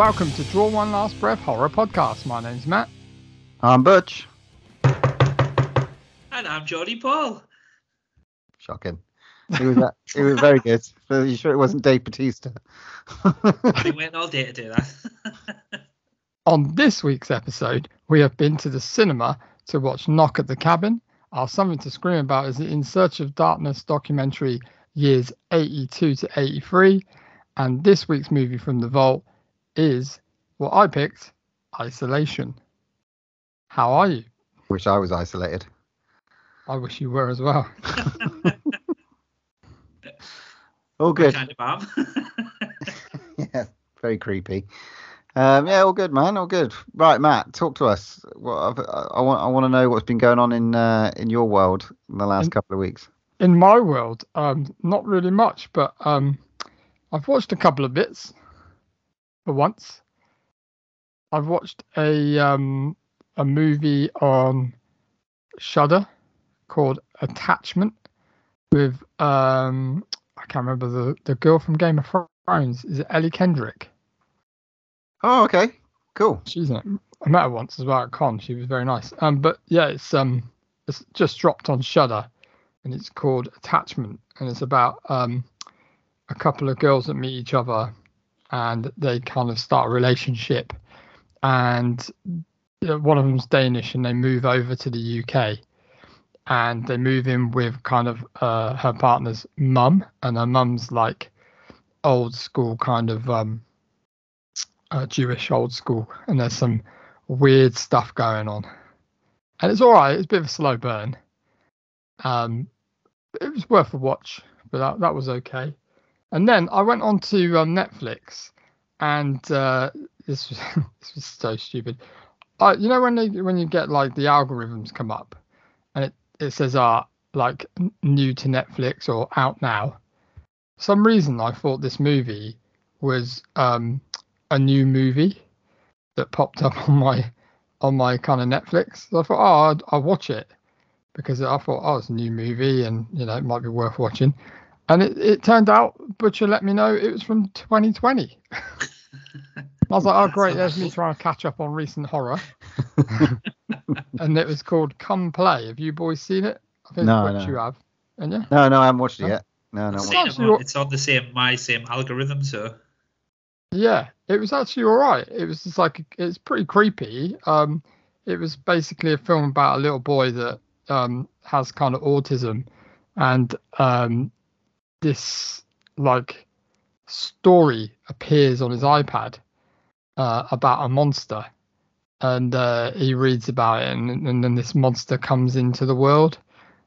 Welcome to Draw One Last Breath Horror Podcast. My name's Matt. I'm Butch. And I'm Jodie Paul. Shocking. It was that, it was very good. Are you sure it wasn't Dave Batista? I've been waiting all day to do that. On this week's episode, we have been to the cinema to watch Knock at the Cabin. Our Something to Scream About is the In Search of Darkness documentary years 82 to 83. And this week's movie from the vault is what I picked Isolation. How are you? Wish I was isolated. I wish you were as well. All good. kind of am. yeah, very creepy. Um, yeah, all good, man. All good. Right, Matt, talk to us. What I, I want, I want to know what's been going on in uh, in your world in the last In- couple of weeks. In my world, um, not really much, but um, I've watched a couple of bits for once. I've watched a um, a movie on Shudder called Attachment with um, I can't remember the the girl from Game of Thrones. Is it Ellie Kendrick? Oh, okay, cool. She's in it. I met her once as well at con. She was very nice. Um, but yeah, it's um, it's just dropped on Shudder, and it's called Attachment, and it's about um, a couple of girls that meet each other, and they kind of start a relationship, and uh, one of them's Danish, and they move over to the UK, and they move in with kind of uh, her partner's mum, and her mum's like old school kind of um uh, Jewish old school, and there's some weird stuff going on. And it's all right. It's a bit of a slow burn. Um, it was worth a watch, but that, that was okay. And then I went on to um, Netflix, and uh, this was this was so stupid. Uh, you know when they when you get like the algorithms come up, and it it says uh like new to Netflix or out now. For some reason I thought this movie was um a new movie that popped up on my on my kind of Netflix. So I thought, oh, I'd, I'll watch it because I thought, oh, it's a new movie and you know it might be worth watching. And it, it turned out Butcher let me know it was from 2020. I was like, oh great, there's me trying to catch up on recent horror. and it was called Come Play. Have you boys seen it? I think No, no. you have. And yeah, No, no, I haven't watched it yet. No, no. It's what- not- Same actually one. It's on the same my same algorithm, so Yeah, it was actually all right. It was just like it's pretty creepy. Um, it was basically a film about a little boy that um has kind of autism, and um, this like story appears on his iPad uh, about a monster, and uh, he reads about it, and, and then this monster comes into the world,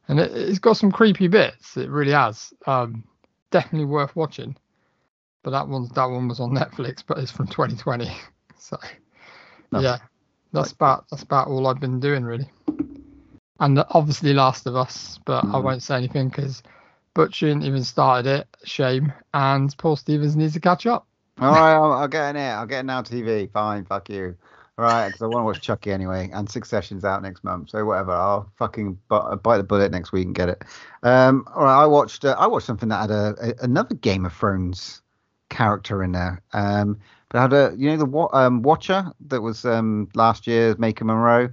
and it, it's got some creepy bits. It really has. Um, definitely worth watching but that one that one was on Netflix, but it's from 2020. So yeah, that's about that's about all I've been doing really. And uh, obviously Last of Us, but I Mhm. won't say anything because Butch didn't even started it. Shame. And Paul Stevens needs to catch up. All right, I'll, I'll get in it. I'll get in now TV. Fine, fuck you. All right, because I want to watch Chucky anyway, and Succession's out next month, so whatever. I'll fucking bu- bite the bullet next week and get it. Um, all right, I watched. Uh, I watched something that had a, a another Game of Thrones character in there. Um, but had a you know the um, Watcher that was um last year's Maika Monroe,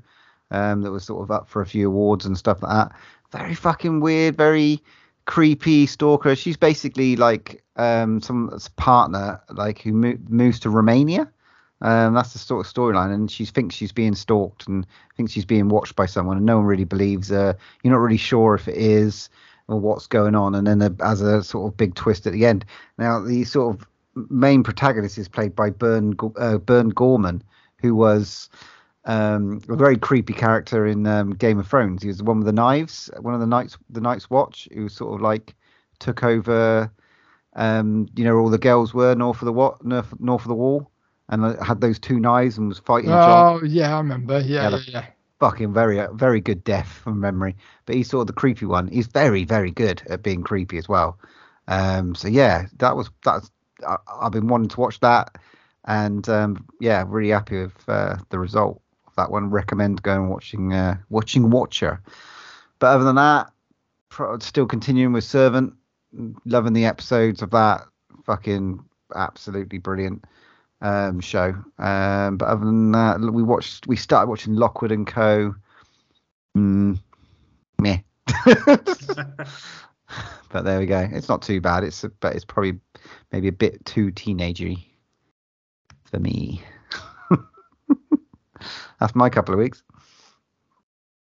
um, that was sort of up for a few awards and stuff like that. Very fucking weird, very creepy stalker. She's basically like um someone's partner, like who mo- moves to Romania. Um, that's the sort of storyline, and she thinks she's being stalked and thinks she's being watched by someone, and no one really believes her. You're not really sure if it is or what's going on, and then as a sort of big twist at the end. Now, the sort of main protagonist is played by Bern uh, Burn Gorman, who was um, a very creepy character in um, Game of Thrones. He was the one with the knives, one of the knights, the Night's Watch, who sort of like took over. Um, you know, where all the girls were north of the what, north, north of the wall, and uh, had those two knives and was fighting Jon Oh yeah, I remember. Yeah, Yeah, yeah, yeah. fucking very uh, very good death from memory but he's sort of the creepy one he's very very good at being creepy as well um so yeah that was that's I, i've been wanting to watch that and um yeah really happy with uh, the result that one recommend going watching uh watching watcher but other than that pro- still continuing with servant loving the episodes of that fucking absolutely brilliant um, show. Um, but other than that, we watched. We started watching Lockwood and Co. Mm, meh. but there we go. It's not too bad. It's but it's probably maybe a bit too teenagery for me. That's my couple of weeks.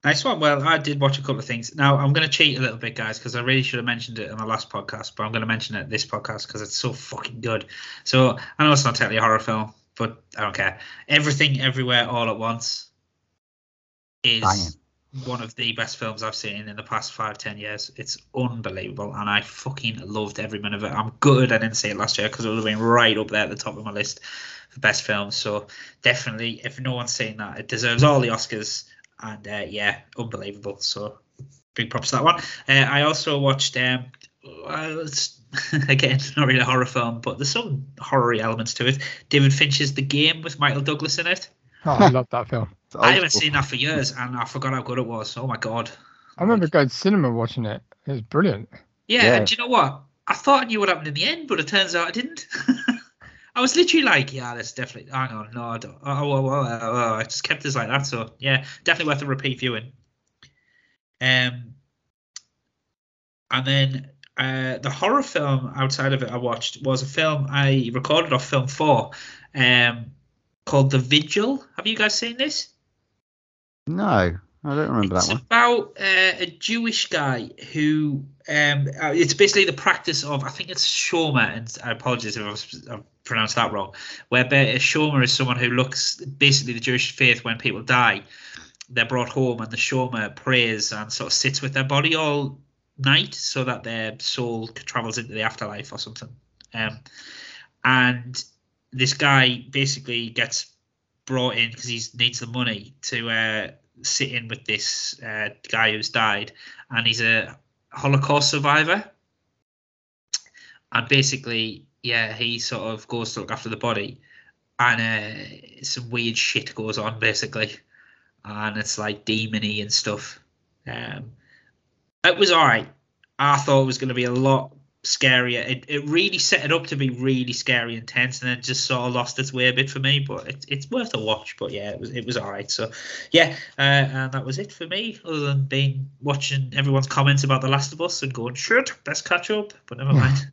Nice one. Well, I did watch a couple of things. Now I'm going to cheat a little bit, guys, because I really should have mentioned it in the last podcast, but I'm going to mention it this podcast because it's so fucking good. So I know it's not technically a horror film, but I don't care. Everything, everywhere, all at once is Banging. One of the best films I've seen in the past five, ten years. It's unbelievable, and I fucking loved every minute of it. I'm good I didn't see it last year because it would have been right up there at the top of my list for best films. So definitely, if no one's seen that, it deserves all the Oscars and uh, yeah, unbelievable. So big props to that one. Uh, I also watched um, it's, again not really a horror film, but there's some horror elements to it. David Finch's The Game with Michael Douglas in it. Oh, I love that film. I haven't seen that for years, and I forgot how good it was. Oh my god. I remember going to cinema watching it. It was brilliant. Yeah, Yeah. and do you know what? I thought I knew what happened in the end, but it turns out I didn't. I was literally like, yeah, that's definitely. Hang on, no, I don't. Oh, oh, oh, oh, oh, I just kept this like that. So yeah, definitely worth a repeat viewing. Um, and then uh, the horror film outside of it I watched was a film I recorded off film four, um, called The Vigil. Have you guys seen this? No, I don't remember it's that one. It's about uh, a Jewish guy who um, uh, it's basically the practice of I think it's shomer, and I apologize if I've, I've pronounced that wrong. Where a shomer is someone who looks basically the Jewish faith when people die, they're brought home and the shomer prays and sort of sits with their body all night so that their soul travels into the afterlife or something. Um, and this guy basically gets brought in because he needs the money to uh, sit in with this uh, guy who's died, and he's a Holocaust survivor. And basically, yeah, he sort of goes to look after the body, and uh, some weird shit goes on basically, and it's like demony and stuff. Um, it was alright. I thought it was going to be a lot scarier. It, it really set it up to be really scary and tense, and then just sort of lost its way a bit for me. But it, it's worth a watch. But yeah, it was it was alright. So yeah, uh, and that was it for me. Other than being watching everyone's comments about The Last of Us and going, shit, best catch up. But never mind.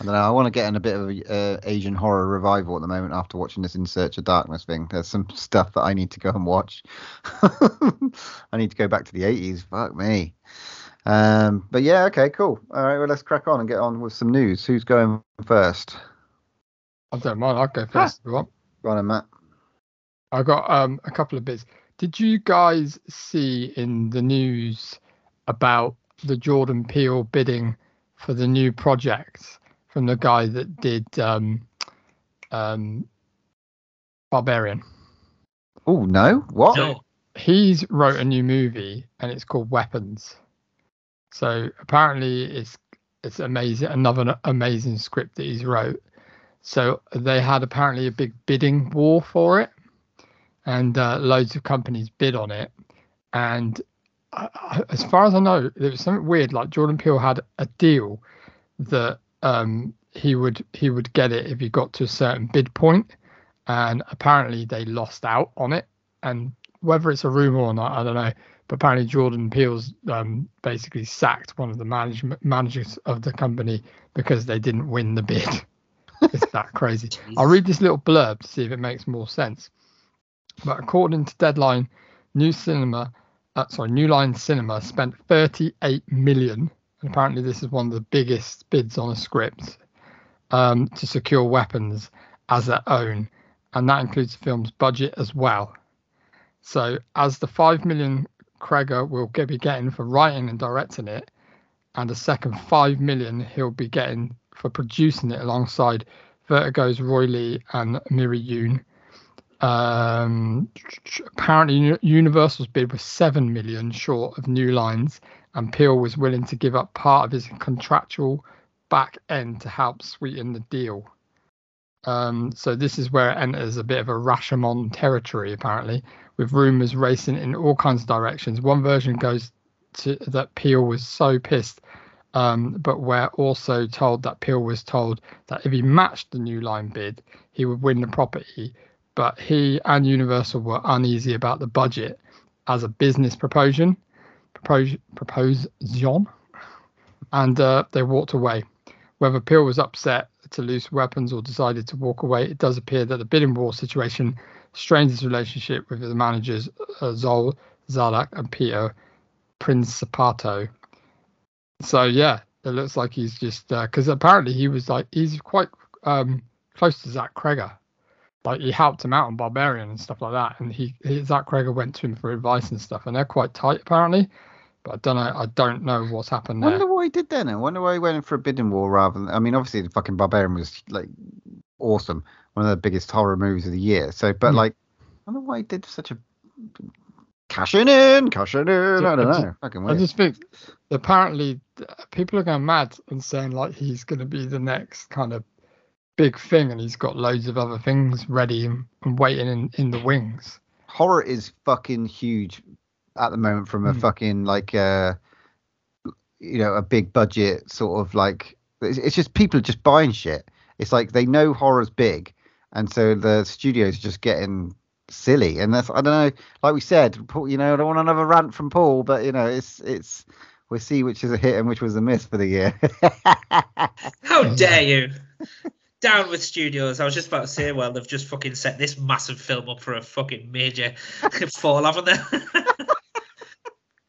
I don't know. I want to get in a bit of uh, Asian horror revival at the moment after watching this In Search of Darkness thing. There's some stuff that I need to go and watch. I need to go back to the 80s. Fuck me. Um, but yeah, okay, cool. All right, well, let's crack on and get on with some news. Who's going first? I don't mind. I'll go first if you. Go on, then, Matt. I got um a couple of bits. Did you guys see in the news about the Jordan Peele bidding for the new project from the guy that did um um Barbarian? Oh no, what? no. He's wrote a new movie and it's called Weapons. So apparently it's it's amazing another amazing script that he's wrote. So they had apparently a big bidding war for it and uh, loads of companies bid on it. And I, as far as I know, there was something weird. Like Jordan Peele had a deal that um, he would he would get it if he got to a certain bid point, and apparently they lost out on it. And whether it's a rumor or not, I don't know. But apparently Jordan Peele's um, basically sacked one of the management managers of the company because they didn't win the bid. it's that crazy. I'll read this little blurb to see if it makes more sense. But according to Deadline, New Cinema, uh, sorry, New Line Cinema spent 38 million, and apparently this is one of the biggest bids on a script um, to secure weapons as their own, and that includes the film's budget as well. So, as the five million Cregger will get, be getting for writing and directing it, and a second five million he'll be getting for producing it alongside Vertigo's Roy Lee and Miri Yoon. Um, apparently, Universal's bid was seven million short of New Lines, and Peele was willing to give up part of his contractual back end to help sweeten the deal. Um, so this is where it enters a bit of a Rashomon territory, apparently, with rumors racing in all kinds of directions. One version goes to that Peele was so pissed, um, but we're also told that Peele was told that if he matched the new line bid, he would win the property, but he and Universal were uneasy about the budget as a business proposition, propos- proposition, and uh, they walked away. Whether Peele was upset to lose weapons or decided to walk away, it does appear that the bidding war situation strains his relationship with the managers uh, Zol Zalak and Peter Principato. So yeah, it looks like he's just because apparently he was like he's quite um, close to Zach Cregger. Like he helped him out on Barbarian and stuff like that, and he, he Zach Cregger went to him for advice and stuff, and they're quite tight apparently. But I don't know. I don't know what's happened I there. wonder what he did then. I wonder why he went in for a bidding war rather than. I mean, obviously, the fucking Barbarian was like awesome, one of the biggest horror movies of the year. So, but Hmm. like, I wonder why he did such a cashing in, cashing in. I don't I just- know. Fucking I just think apparently uh, people are going mad and saying like he's going to be the next kind of big thing, and he's got loads of other things ready and, and waiting in, in the wings. Horror is fucking huge at the moment from a Hmm. fucking like uh you know a big budget sort of like it's, it's just people are just buying shit. It's like they know horror's big, and so the studios are just getting silly. And that's I don't know. Like we said, Paul, you know, I don't want another rant from Paul, but you know, it's it's we'll see which is a hit and which was a miss for the year. How dare you? Down with studios. I was just about to say, well, they've just fucking set this massive film up for a fucking major fall, haven't they?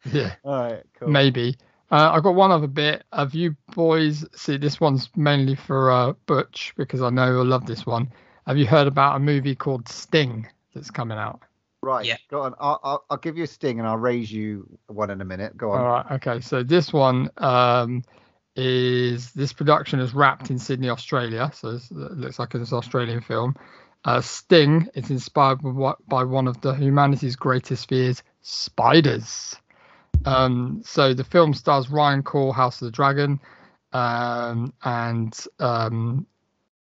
Yeah, All right, cool. maybe. Uh, I've got one other bit. Have you boys see this one's mainly for uh, Butch because I know you'll love this one. Have you heard about a movie called Sting that's coming out? Right, Yeah. go on. I'll, I'll I'll give you a sting and I'll raise you one in a minute. Go on. All right. Okay. So this one um, is this production is wrapped in Sydney, Australia. So it's- it looks like it's an Australian film. Uh, Sting is inspired by, by one of the humanity's greatest fears, spiders. Um, so the film stars Ryan Corr, House of the Dragon, um, and um,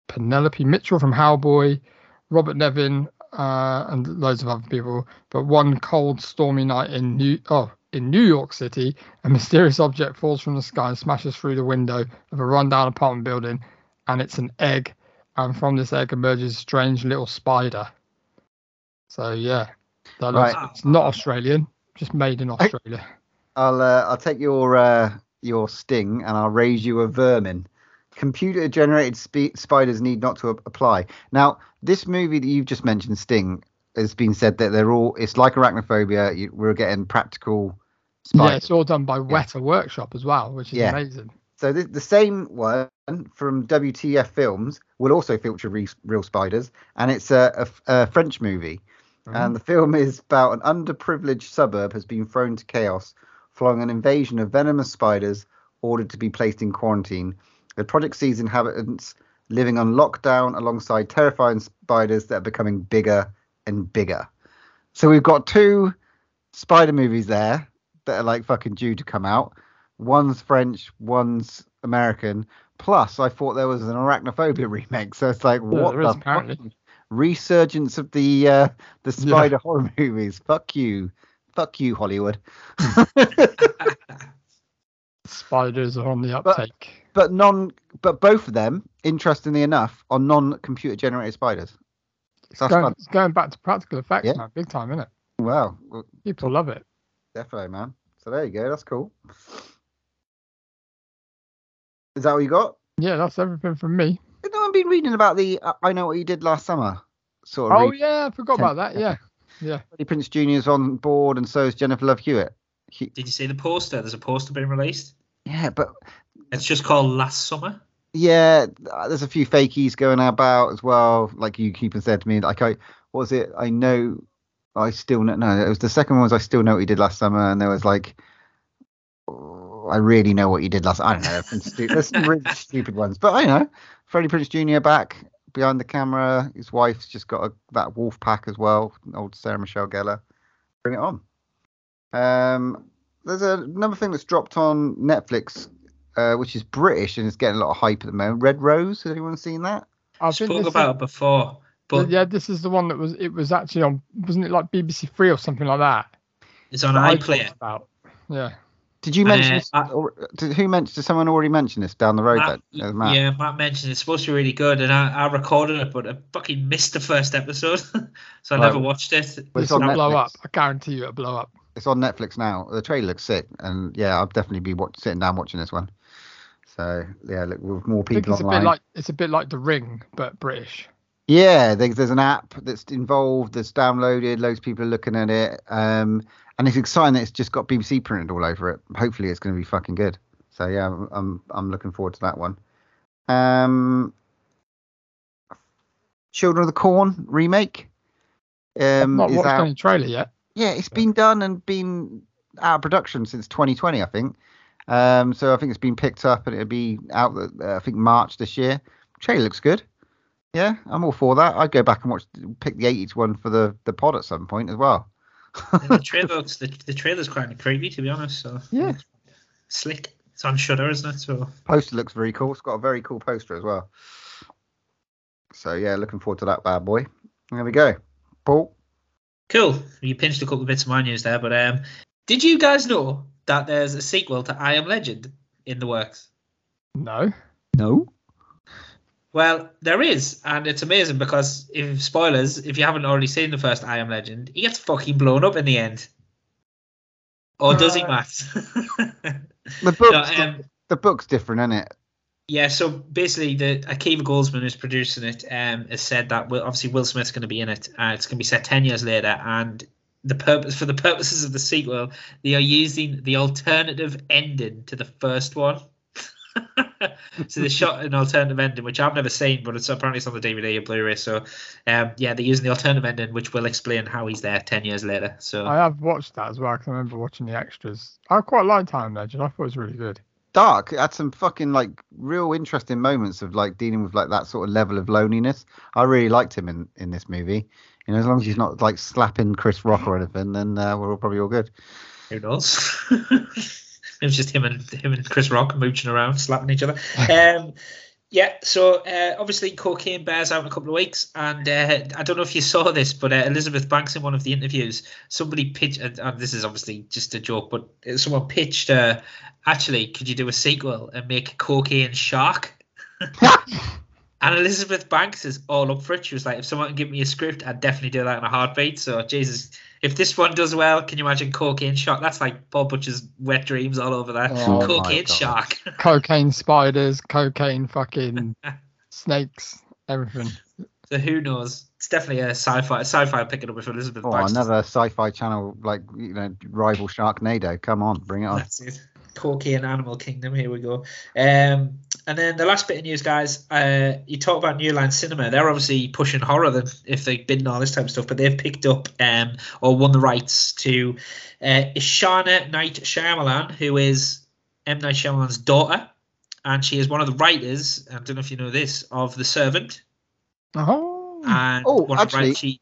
Penelope Mitchell from Hellboy, Robert Nevin, uh, and loads of other people. But one cold, stormy night in New oh in New York City, a mysterious object falls from the sky and smashes through the window of a rundown apartment building, and it's an egg. And from this egg emerges a strange little spider. So yeah, that looks, Right. it's not Australian, just made in Australia. I'll uh, I'll take your uh, your sting and I'll raise you a vermin. Computer generated spe- spiders need not to a- apply. Now, this movie that you've just mentioned, Sting, has been said that they're all. It's like arachnophobia. You, we're getting practical Yeah, spiders. it's all done by Weta Workshop as well, which is Yeah. amazing. So the, the same one from WTF Films will also feature re- real spiders, and it's a a French movie. And the film is about an underprivileged suburb has been thrown to chaos following an invasion of venomous spiders ordered to be placed in quarantine. The project sees inhabitants living on lockdown alongside terrifying spiders that are becoming bigger and bigger. So we've got two spider movies there that are like fucking due to come out. One's French, one's American. Plus, I thought there was an arachnophobia remake. So it's like, Yeah, what the apparently. fuck? resurgence of the uh, the Yeah. spider horror movies? Fuck you, fuck you, Hollywood. Spiders are on the uptake. but non, but both of them, interestingly enough, are non-computer generated spiders. That's going, it's going back to practical effects, Yeah. man, big time, isn't it? Wow, well, People love it. definitely, man. So there you go. That's cool. Is that what you got? Yeah, that's everything from me. No one been reading about the uh, I know what you did last summer? Sort of. Oh yeah, I forgot about that. Yeah, yeah. Freddie Prinze Jr. is on board, and so is Jennifer Love Hewitt. He, Did you see the poster? There's a poster being released. yeah, but It's just called Last Summer. Yeah, there's a few fakies going about as well. Like you keep and said to me, like I what was it? I know, I still know. No, it was the second one. Was I still know what you did last summer? And there was like, oh, I really know what you did last. I don't know. stu- There's some really stupid ones, but I know. Freddie Prinze Jr. back behind the camera. His wife's just got a, that wolf pack as well. Old Sarah Michelle Gellar. Bring it on. Um, there's a, another thing that's dropped on Netflix uh, which is British and is getting a lot of hype at the moment. Red Rose, has anyone seen that? I Spoke this is- about it before, but yeah, this is the one that was. It was actually on. Wasn't it like BBC Three or something like that? it's on iPlayer. About. Yeah. Did you Uh, mention this? I- or, did, who mentioned? Did someone already mention this down the road? Matt, then? Uh, Matt? yeah, Matt mentioned it's supposed to be really good, and I, I recorded it, but I fucking missed the first episode, so I Right. never watched it. Well, it's It'll on blow Netflix. up. I guarantee you it'll blow up. It's on Netflix now. The trailer looks sick, and yeah, I'll definitely be watch, sitting down watching this one. So yeah, look, with more I think people it's a bit like it's a bit like The Ring, but British. Yeah, there's, there's an app that's involved, that's downloaded. Loads of people are looking at it, um, and it's exciting that it's just got BBC printed all over it. Hopefully, it's going to be fucking good. So yeah, I'm I'm, looking forward to that one. Um, Children of the Corn remake. Um, Not is watched any trailer yet. Yeah, it's been done and been out of production since 2020, I think. Um, so I think it's been picked up and it'll be out, uh, I think March this year. Trailer looks good. Yeah, I'm all for that. I'd go back and watch, pick the 80s one for the, the pod at some point as well. And the trailer looks the, the trailer's kind of creepy to be honest. So Yeah. slick. It's on Shudder, isn't it? So Poster looks very cool. It's got a very cool poster as well. So yeah, looking forward to that bad boy. There we go. Paul. cool. You pinched a couple of bits of my news there, but um, did you guys know that there's a sequel to I Am Legend in the works? No. No. Well, there is, and it's amazing because if spoilers, if you haven't already seen the first I Am Legend, he gets fucking blown up in the end. Or does he, Uh, Matt? The book's, No, um, the book's different, isn't it? Yeah, so basically, the Akiva Goldsman who's producing it um, has said that Will, obviously Will Smith's going to be in it. Uh, it's going to be set ten years later, and the purpose for the purposes of the sequel, they are using the alternative ending to the first one. so they shot an alternative ending, which I've never seen, but it's apparently it's on the DVD and Blu-ray. So, um, yeah, they're using the alternative ending, which will explain how he's there ten years later. So, I have watched that as well. 'cause I remember watching the extras. I quite liked Time Legend. I thought it was really good. dark. It had some fucking like real interesting moments of like dealing with like that sort of level of loneliness. I really liked him in in this movie. You know, as long as he's not like slapping Chris Rock or anything, then uh, we're all probably all good. Who knows? it was just him and him and Chris Rock mooching around, slapping each other. Um, yeah. So uh, obviously, cocaine bears out in a couple of weeks, and uh, I don't know if you saw this, but uh, Elizabeth Banks in one of the interviews, somebody pitched, and and this is obviously just a joke, but someone pitched, uh, actually, could you do a sequel and make Cocaine Shark? And Elizabeth Banks is all up for it. She was like, if someone can give me a script, I'd definitely do that in a heartbeat. So, Jesus, if this one does well, can you imagine Cocaine Shark? That's like Paul Butcher's wet dreams all over that. Oh Cocaine Shark. Cocaine spiders, cocaine fucking snakes, everything. so who knows? It's definitely a sci-fi. Sci-fi picking up with Elizabeth Oh, Banks. another sci-fi channel like you know rival Sharknado. Come on, bring it on. That's it. Cocaine Animal Kingdom. Here we go. Um, and then the last bit of news, guys. Uh, you talk about New Line Cinema. They're obviously pushing horror than if they've been all this type of stuff, but they've picked up um, or won the rights to uh, Ishana Night Shyamalan, who is M Night Shyamalan's daughter, and she is one of the writers. I don't know if you know this of The Servant. Oh, And Oh, one of the actually- writers- she,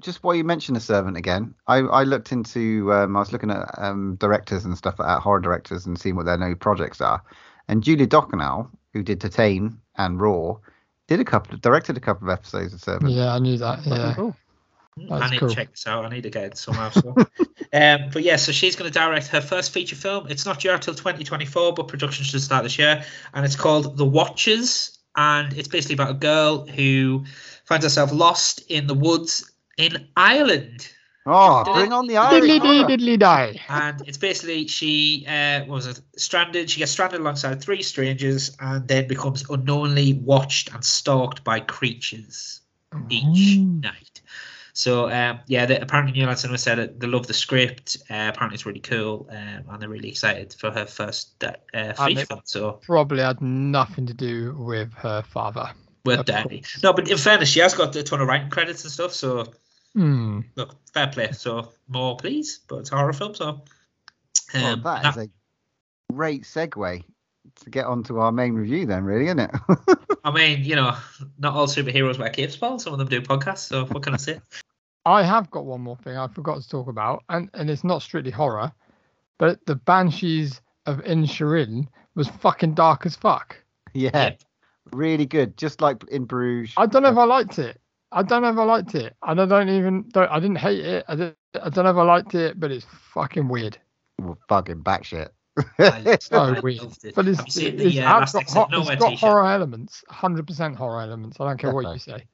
Just while you mention the servant again, I, I looked into um, I was looking at um, directors and stuff like that, horror directors, and seeing what their new projects are. And Julia Ducournau, who did Titane and Raw, did a couple of directed a couple of episodes of Servant. yeah, I knew that. Yeah. Cool. I That's need cool. to check this out. I need to get it somehow. So. um, but yeah, so she's going to direct her first feature film. It's not due out till 2024, but production should start this year. And it's called The Watchers. And it's basically about a girl who finds herself lost in the woods in Ireland. Oh, bring on the Irish. Diddly dee diddly die. And it's basically she uh, what was it stranded. She gets stranded alongside three strangers, and then becomes unknowingly watched and stalked by creatures each Mm. night. So um, yeah, the, apparently New Line Cinema said it, they love the script. Uh, apparently it's really cool, um, and they're really excited for her first uh, uh, feature. So Probably had nothing to do with her father. Worth Of Danny. No, but in fairness, she has got a ton of writing credits and stuff. So Hmm. look, fair play. So more, please. But it's a horror film, so. Well, Um, that that- is a great segue to get onto our main review, then, really, isn't it? I mean, you know, not all superheroes wear capes, Paul. Some of them do podcasts. So what can I say? I have got one more thing I forgot to talk about, and, and it's not strictly horror, but the Banshees of Inisherin was fucking dark as fuck. yeah, Yep. Really good. Just like in Bruges. I don't know if I liked it. I don't know if I liked it. And I don't even. Don't, I didn't hate it. I, did, I don't know if I liked it, but it's fucking weird. Well, fucking back shit. I, So I weird. it. But it's, Have you seen it's, the uh, it's Last got, Exit hor- Nowhere it's got horror elements, 100% horror elements. I don't care what you say.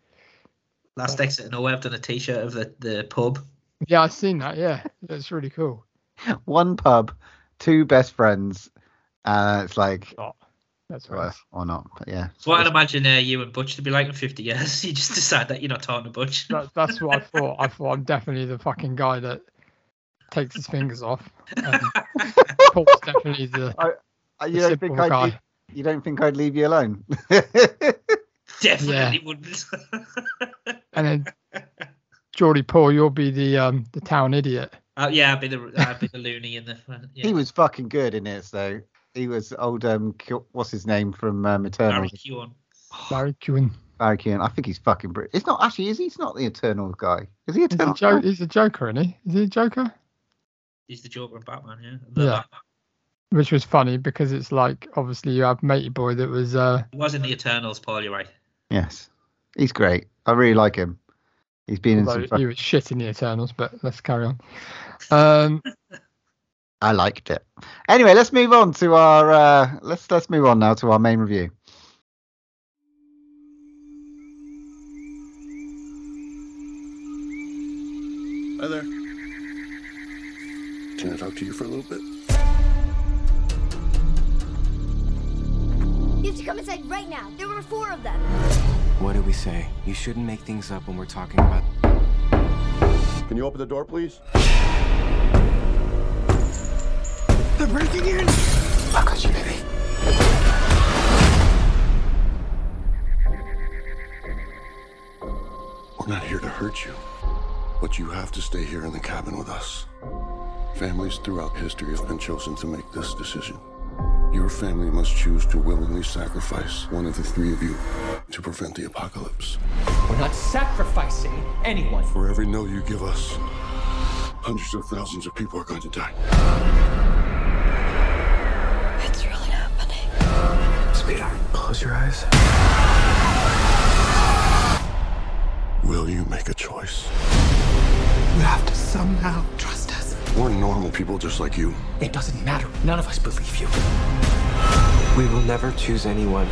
Last Exit Nowhere. I've done a T-shirt of the, the pub. Yeah, I've seen that. Yeah, it's really cool. One pub, two best friends. Uh, it's like, That's right. or not, but yeah. So what I'd imagine uh, you and Butch to be like in 50 years. You just decide that you're not talking to Butch. That, that's what I thought. I thought I'm definitely the fucking guy that takes his fingers off. Um, Paul's definitely the, the you don't simple think I'd guy. leave, you don't think I'd leave you alone? Definitely wouldn't. And then Geordie Paul, you'll be the um the town idiot. uh, yeah, I'd be the I'd be the loony in the. Yeah. He was fucking good in it, though. He was old. Um, Ki- what's his name from um, Barry Eternals? Keoghan. Barry Keoghan. Barry Keoghan. I think he's fucking brilliant. It's not actually. Is he? He's not the Eternals guy. Is he He's a, Eternals? jo- he's a Joker, isn't he? Is he a Joker? He's the Joker in Batman. Yeah. The Yeah. Batman. Which was funny because it's like obviously you have Matey Boy that was uh He was in the Eternals, Paul. You're right. Yes, he's great. I really like him. He's been in some. fuck- he was shit in the Eternals, but let's carry on. Um I liked it. Anyway, let's move on to our. Uh, let's let's move on now to our main review. Hi there. Can I talk to you for a little bit? You have to come inside right now. There were four of them. What do we say? You shouldn't make things up when we're talking about. Can you open the door, please? They're breaking in! I got you, baby. We're not here to hurt you, but you have to stay here in the cabin with us. Families throughout history have been chosen to make this decision. Your family must choose to willingly sacrifice one of the three of you to prevent the apocalypse. We're not sacrificing anyone. For every no you give us, hundreds of thousands of people are going to die. Close your eyes. Will you make a choice? You have to somehow trust us. We're normal people just like you. It doesn't matter. None of us believe you. We will never choose anyone.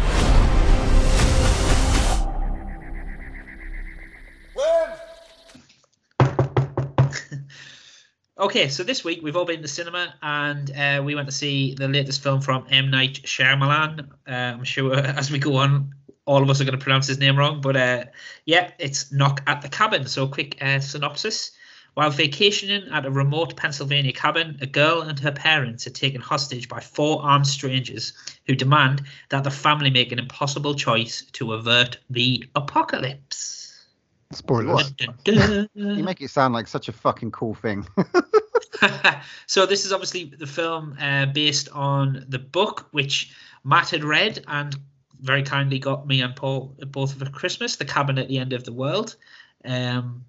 Okay, so this week we've all been to the cinema and uh, we went to see the latest film from M Night Shyamalan. Uh, I'm sure as we go on, all of us are going to pronounce his name wrong, but uh, yeah, it's Knock at the Cabin. So, quick uh, synopsis. While vacationing at a remote Pennsylvania cabin, a girl and her parents are taken hostage by four armed strangers who demand that the family make an impossible choice to avert the apocalypse. spoilers. Dun, dun, dun. You make it sound like such a fucking cool thing. so this is obviously the film uh, based on the book which Matt had read and very kindly got me and Paul both for Christmas, The Cabin at the End of the World. Um,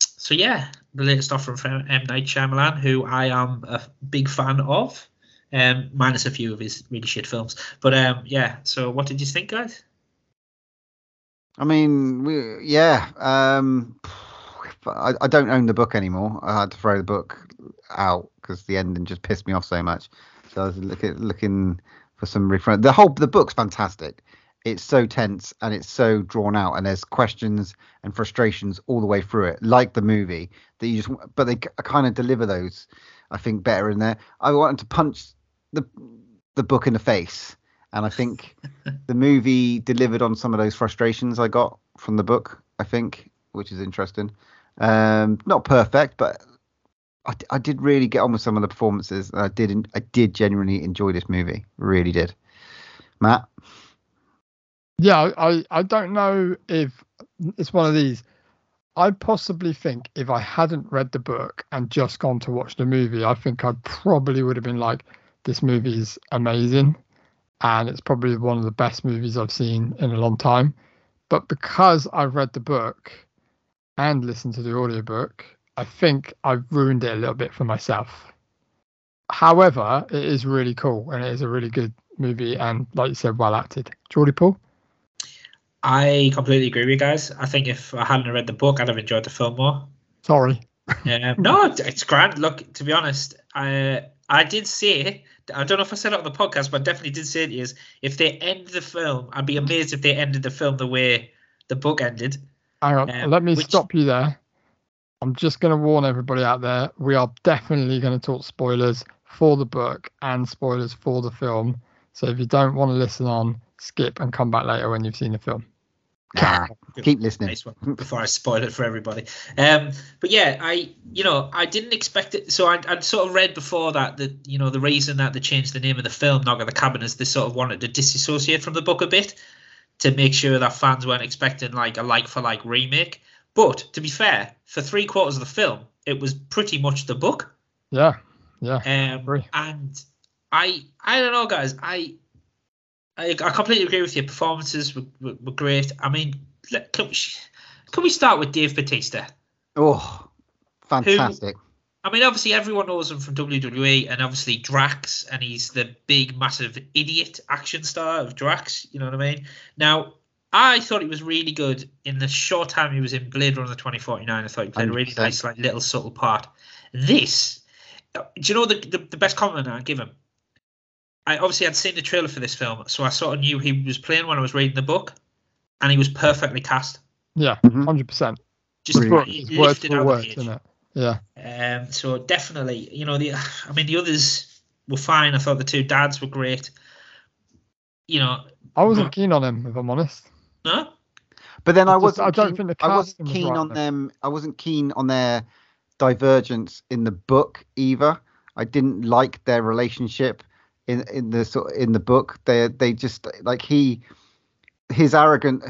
so yeah, the latest stuff from M Night Shyamalan, who I am a big fan of, um, minus a few of his really shit films. But um, yeah, so what did you think, guys? I mean, we, yeah. Um, I, I don't own the book anymore. I had to throw the book out because the ending just pissed me off so much. So I was looking looking for some refresh. The whole the book's fantastic. It's so tense and it's so drawn out, and there's questions and frustrations all the way through it, like the movie. That you just, but they kind of deliver those, I think, better in there. I wanted to punch the the book in the face, and I think the movie delivered on some of those frustrations I got from the book. I think, which is interesting. Um, not perfect, but I, I did really get on with some of the performances. I did I did genuinely enjoy this movie. Really did. Matt, Yeah, I I don't know if it's one of these. I possibly think if I hadn't read the book and just gone to watch the movie, I think I probably would have been like, this movie is amazing. And it's probably one of the best movies I've seen in a long time. But because I've read the book and listen to the audiobook, I think I've ruined it a little bit for myself. However, it is really cool and it is a really good movie and, like you said, well acted. Geordie Paul? I completely agree with you guys. I think if I hadn't read the book, I'd have enjoyed the film more. Sorry. Yeah, no, it's- grand. Look, to be honest, I I did say I don't know if I said it on the podcast, but I definitely did say it is if they end the film, I'd be amazed if they ended the film the way the book ended. Hang on, Um, let me which- stop you there. I'm just going to warn everybody out there. We are definitely going to talk spoilers for the book and spoilers for the film. So if you don't want to listen on, skip and come back later when you've seen the film. Nah, keep listening. Before I spoil it for everybody. Um, but yeah, I you know I didn't expect it. So I I'd sort of read before that that you know the reason that they changed the name of the film Knock at the Cabin is they sort of wanted to disassociate from the book a bit to make sure that fans weren't expecting like a like for like remake. But to be fair, for three quarters of the film, it was pretty much the book. Yeah, yeah. Um, Agree. and I I don't know, guys. I I, I completely agree with you. Performances were, were, were great. I mean, can, we, can we start with Dave Batista? Oh, fantastic. I mean, obviously everyone knows him from WWE, and obviously Drax, and he's the big, massive idiot action star of Drax. You know what I mean? Now, I thought he was really good in the short time he was in Blade Runner 2049. I thought he played a really nice, like little subtle part. This, do you know the, the the best compliment I give him? I obviously had seen the trailer for this film, so I sort of knew he was playing when I was reading the book, and he was perfectly cast. Yeah, Mhm. 100%. Just Brilliant. he It's word lifted for out word, the page. Isn't it? Yeah. Um, so definitely, you know, the I mean, the others were fine. I thought the two dads were great. You know, I wasn't keen on him, if I'm honest. no, But then I I wasn't. I don't keen, think the I wasn't casting was keen right on there. them. I wasn't keen on their divergence in the book either. I didn't like their relationship in in the sort in the book. They they just like he his arrogant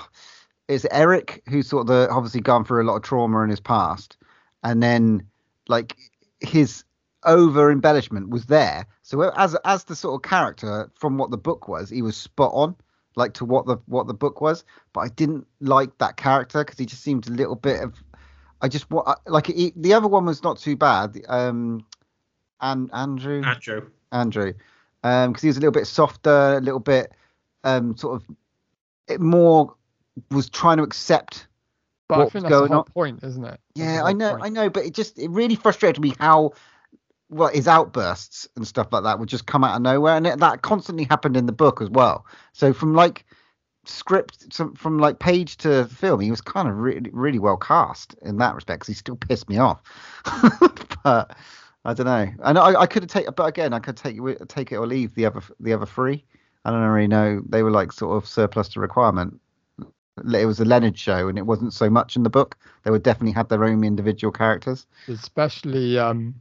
is Eric who's sort of the, obviously gone through a lot of trauma in his past, and then like his over embellishment was there. So as as the sort of character from what the book was, he was spot on, like to what the what the book was. But I didn't like that character because he just seemed a little bit of. I just wa- like he, the other one was not too bad. Um, and Andrew. Andrew. Andrew, um, because he was a little bit softer, a little bit, um, sort of, it more was trying to accept. But I think that's the going whole on? point, isn't it? That's Yeah, I know, point. I know, but it just it really frustrated me how, well, his outbursts and stuff like that would just come out of nowhere, and it, that constantly happened in the book as well. So from like script, some, from like page to film, he was kind of really, really well cast in that respect. Because he still pissed me off, but. I don't know. I know I, I could have taken, but again, I could take take it or leave the other the other three. I don't really know. They were like sort of surplus to requirement. It was a Leonard show, and it wasn't so much in the book. They would definitely have their own individual characters. Especially um,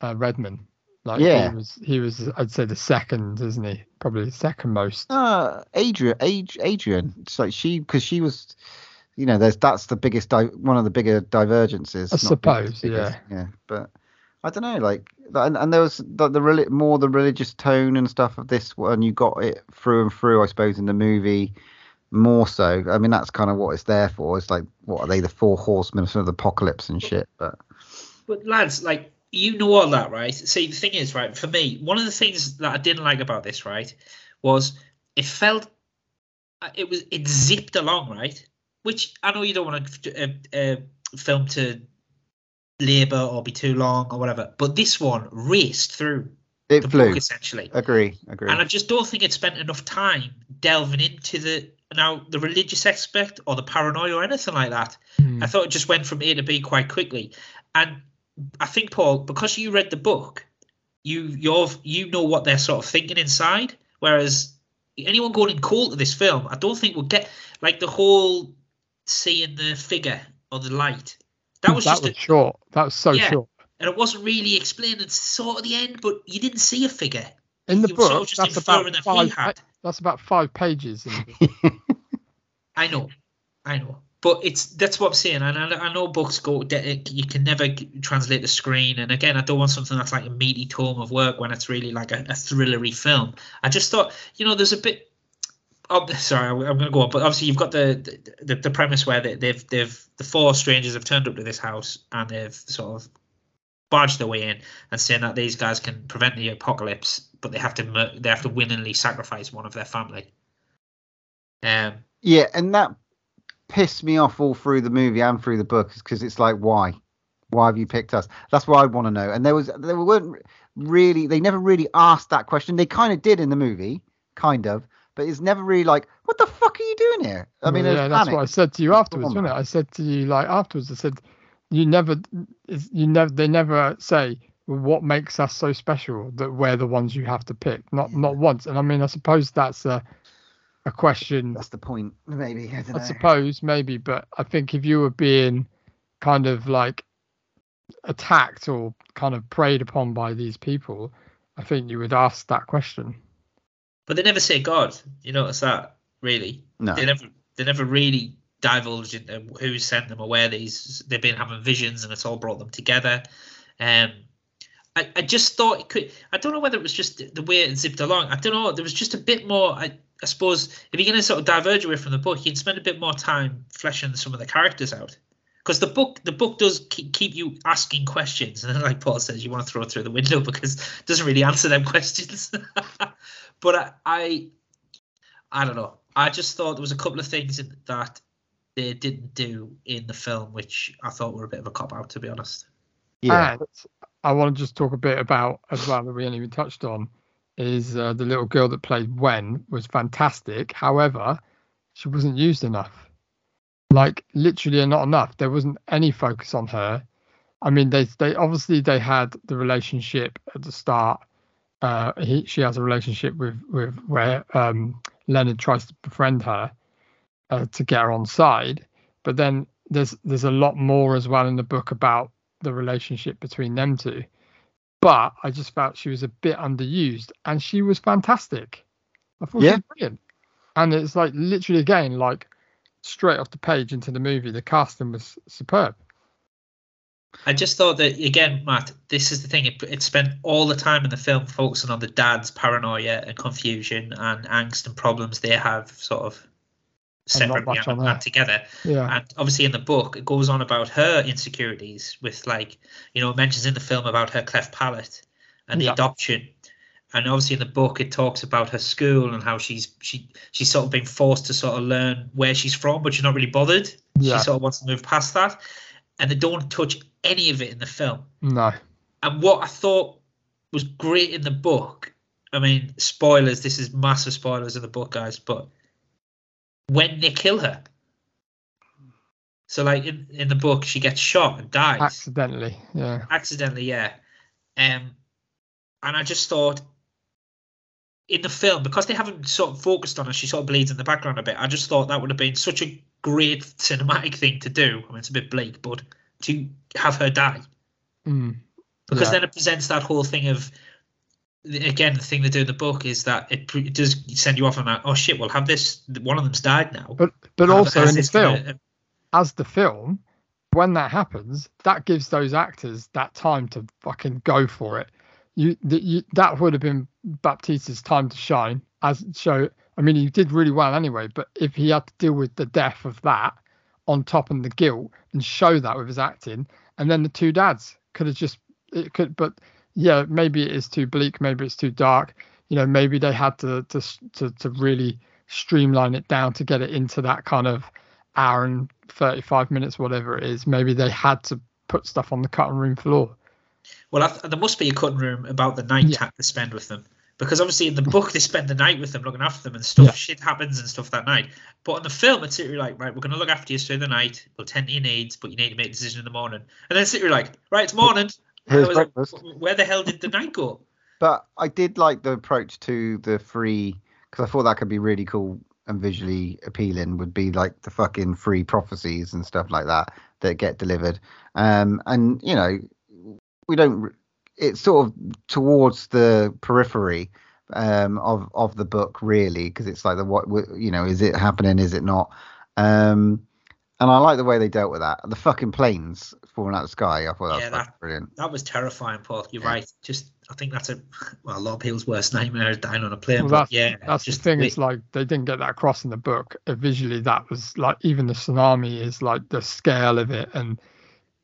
uh, Redmond. Like Yeah. he was, he was, I'd say the second, isn't he? Probably the second most. Uh, Adrian, Ad, Adrian. It's like she, because she was, you know, there's that's the biggest, di- one of the bigger divergences. I suppose, biggest, yeah. But I don't know, like, and, and there was the, the more the religious tone and stuff of this one. You got it through and through, I suppose, in the movie. More so, I mean, that's kind of what it's there for. It's like, what are they, the four horsemen of the apocalypse and shit? But But lads, like you know all that, right? See, the thing is, right, for me, one of the things that I didn't like about this, right, was it felt uh, it was it zipped along, right? Which I know you don't want to uh, uh, film to labour or be too long or whatever, but this one raced through it the flew. book essentially. Agree, agree. And I just don't think it spent enough time delving into the now the religious aspect or the paranoia or anything like that. Hmm. I thought it just went from A to B quite quickly. And I think Paul, because you read the book, you you're you know what they're sort of thinking inside. Whereas anyone going in cold to this film, I don't think will get like the whole seeing the figure or the light. That was that just was a, short. That was so Yeah. short. and it wasn't really explained at sort of the end, but you didn't see a figure. In the You were sort book, of just that's about inferring that he five. had. That's about five pages. I know, I know, but it's that's what I'm saying. And I, I know books go you can never translate the screen. And again, I don't want something that's like a meaty tome of work when it's really like a, a thrillery film. I just thought, you know, there's a bit. Oh, sorry, I'm going to go on, but obviously you've got the the, the premise where they, they've they've the four strangers have turned up to this house and they've sort of barged their way in and saying that these guys can prevent the apocalypse, but they have to they have to willingly sacrifice one of their family. Um, Yeah, and that pissed me off all through the movie and through the book because it's like, why? Why have you picked us? That's what I want to know. And there was there weren't really they never really asked that question. They kind of did in the movie, kind of, but it's never really like, what the fuck are you doing here? I mean, yeah, that's panic. what I said to you afterwards, wasn't it? I said to you like afterwards. I said, you never, you never, they never say what makes us so special that we're the ones you have to pick. Not not once. And I mean, I suppose that's a a question. That's the point, maybe. I don't I know. suppose maybe, but I think if you were being kind of like attacked or kind of preyed upon by these people, I think you would ask that question. But they never say God. You notice that really? No. They never. They never really divulge into who sent them or where these. They've been having visions, and it's all brought them together. Um, I, I just thought it could. I don't know whether it was just the way it zipped along. I don't know. There was just a bit more. I, I suppose if you're going to sort of diverge away from the book, you can spend a bit more time fleshing some of the characters out. Because the book, the book does keep, keep you asking questions, and then, like Paul says, you want to throw it through the window because it doesn't really answer them questions. but I, I, I don't know. I just thought there was a couple of things in- that they didn't do in the film, which I thought were a bit of a cop out, to be honest. Yeah. And I want to just talk a bit about as well that we haven't even touched on is uh, the little girl that played Wen was fantastic. However, she wasn't used enough. Like literally not enough. There wasn't any focus on her. I mean, they they obviously they had the relationship at the start. Uh, he, she has a relationship with with where um, Leonard tries to befriend her uh, to get her on side, but then there's there's a lot more as well in the book about the relationship between them two. But I just felt she was a bit underused, and she was fantastic. I thought she was brilliant. And it's like literally again, like straight off the page into the movie, the casting was superb. I just thought that again, Matt. This is the thing. It, it spent all the time in the film focusing on the dad's paranoia and confusion and angst and problems they have, sort of And not separately and, and together. Yeah, And obviously, in the book, it goes on about her insecurities with, like, you know, it mentions in the film about her cleft palate and the Yeah. adoption. And obviously, in the book, it talks about her school and how she's she she's sort of been forced to sort of learn where she's from, but she's not really bothered. Yeah. She sort of wants to move past that, and they don't touch any of it in the film. no, And what I thought was great in the book, I mean, spoilers. This is massive spoilers in the book, guys. But when they kill her, so like in, in the book, she gets shot and dies accidentally. Yeah, accidentally, yeah. Um, and I just thought in the film because they haven't sort of focused on her, she sort of bleeds in the background a bit. I just thought that would have been such a great cinematic thing to do. I mean, it's a bit bleak, but to have her die mm. because Yeah. then it presents that whole thing of again the thing they do in the book is that it, pre- it does send you off on that oh shit well have this one of them's died now but but How- also in the this gonna- film, uh, as the film, when that happens, that gives those actors that time to fucking go for it. You, the, you that would have been Batista's time to shine. As show, I mean, he did really well anyway. But if he had to deal with the death of that on top and the guilt and show that with his acting, and then the two dads could have just it could. But yeah, maybe it is too bleak. Maybe it's too dark. You know, maybe they had to to to, to really streamline it down to get it into that kind of hour and 35 minutes, whatever it is. Maybe they had to put stuff on the cutting room floor. well I th- there must be a cutting room about the night Yeah. time they spend with them because obviously in the book they spend the night with them looking after them and stuff Yeah. shit happens and stuff that night but in the film it's literally like right we're going to look after you through the night we'll tend to your needs but you need to make a decision in the morning and then it's literally like right it's morning Here's was breakfast. where the hell did the night go But I did like the approach to the free because I thought that could be really cool and visually appealing. Would be like the fucking free prophecies and stuff like that that get delivered. Um, and you know, we don't. It's sort of towards the periphery um, of of the book, really, because it's like the what you know, is it happening? Is it not? Um, and I like the way they dealt with that. The fucking planes falling out of the sky. I thought that Yeah, was that- brilliant. that was terrifying paul you're Yeah. right just I think that's a well a lot of people's worst nightmare is dying on a plane Well, but that's, yeah that's just the thing. way- It's like they didn't get that across in the book. Uh, visually, that was like even the tsunami is like the scale of it and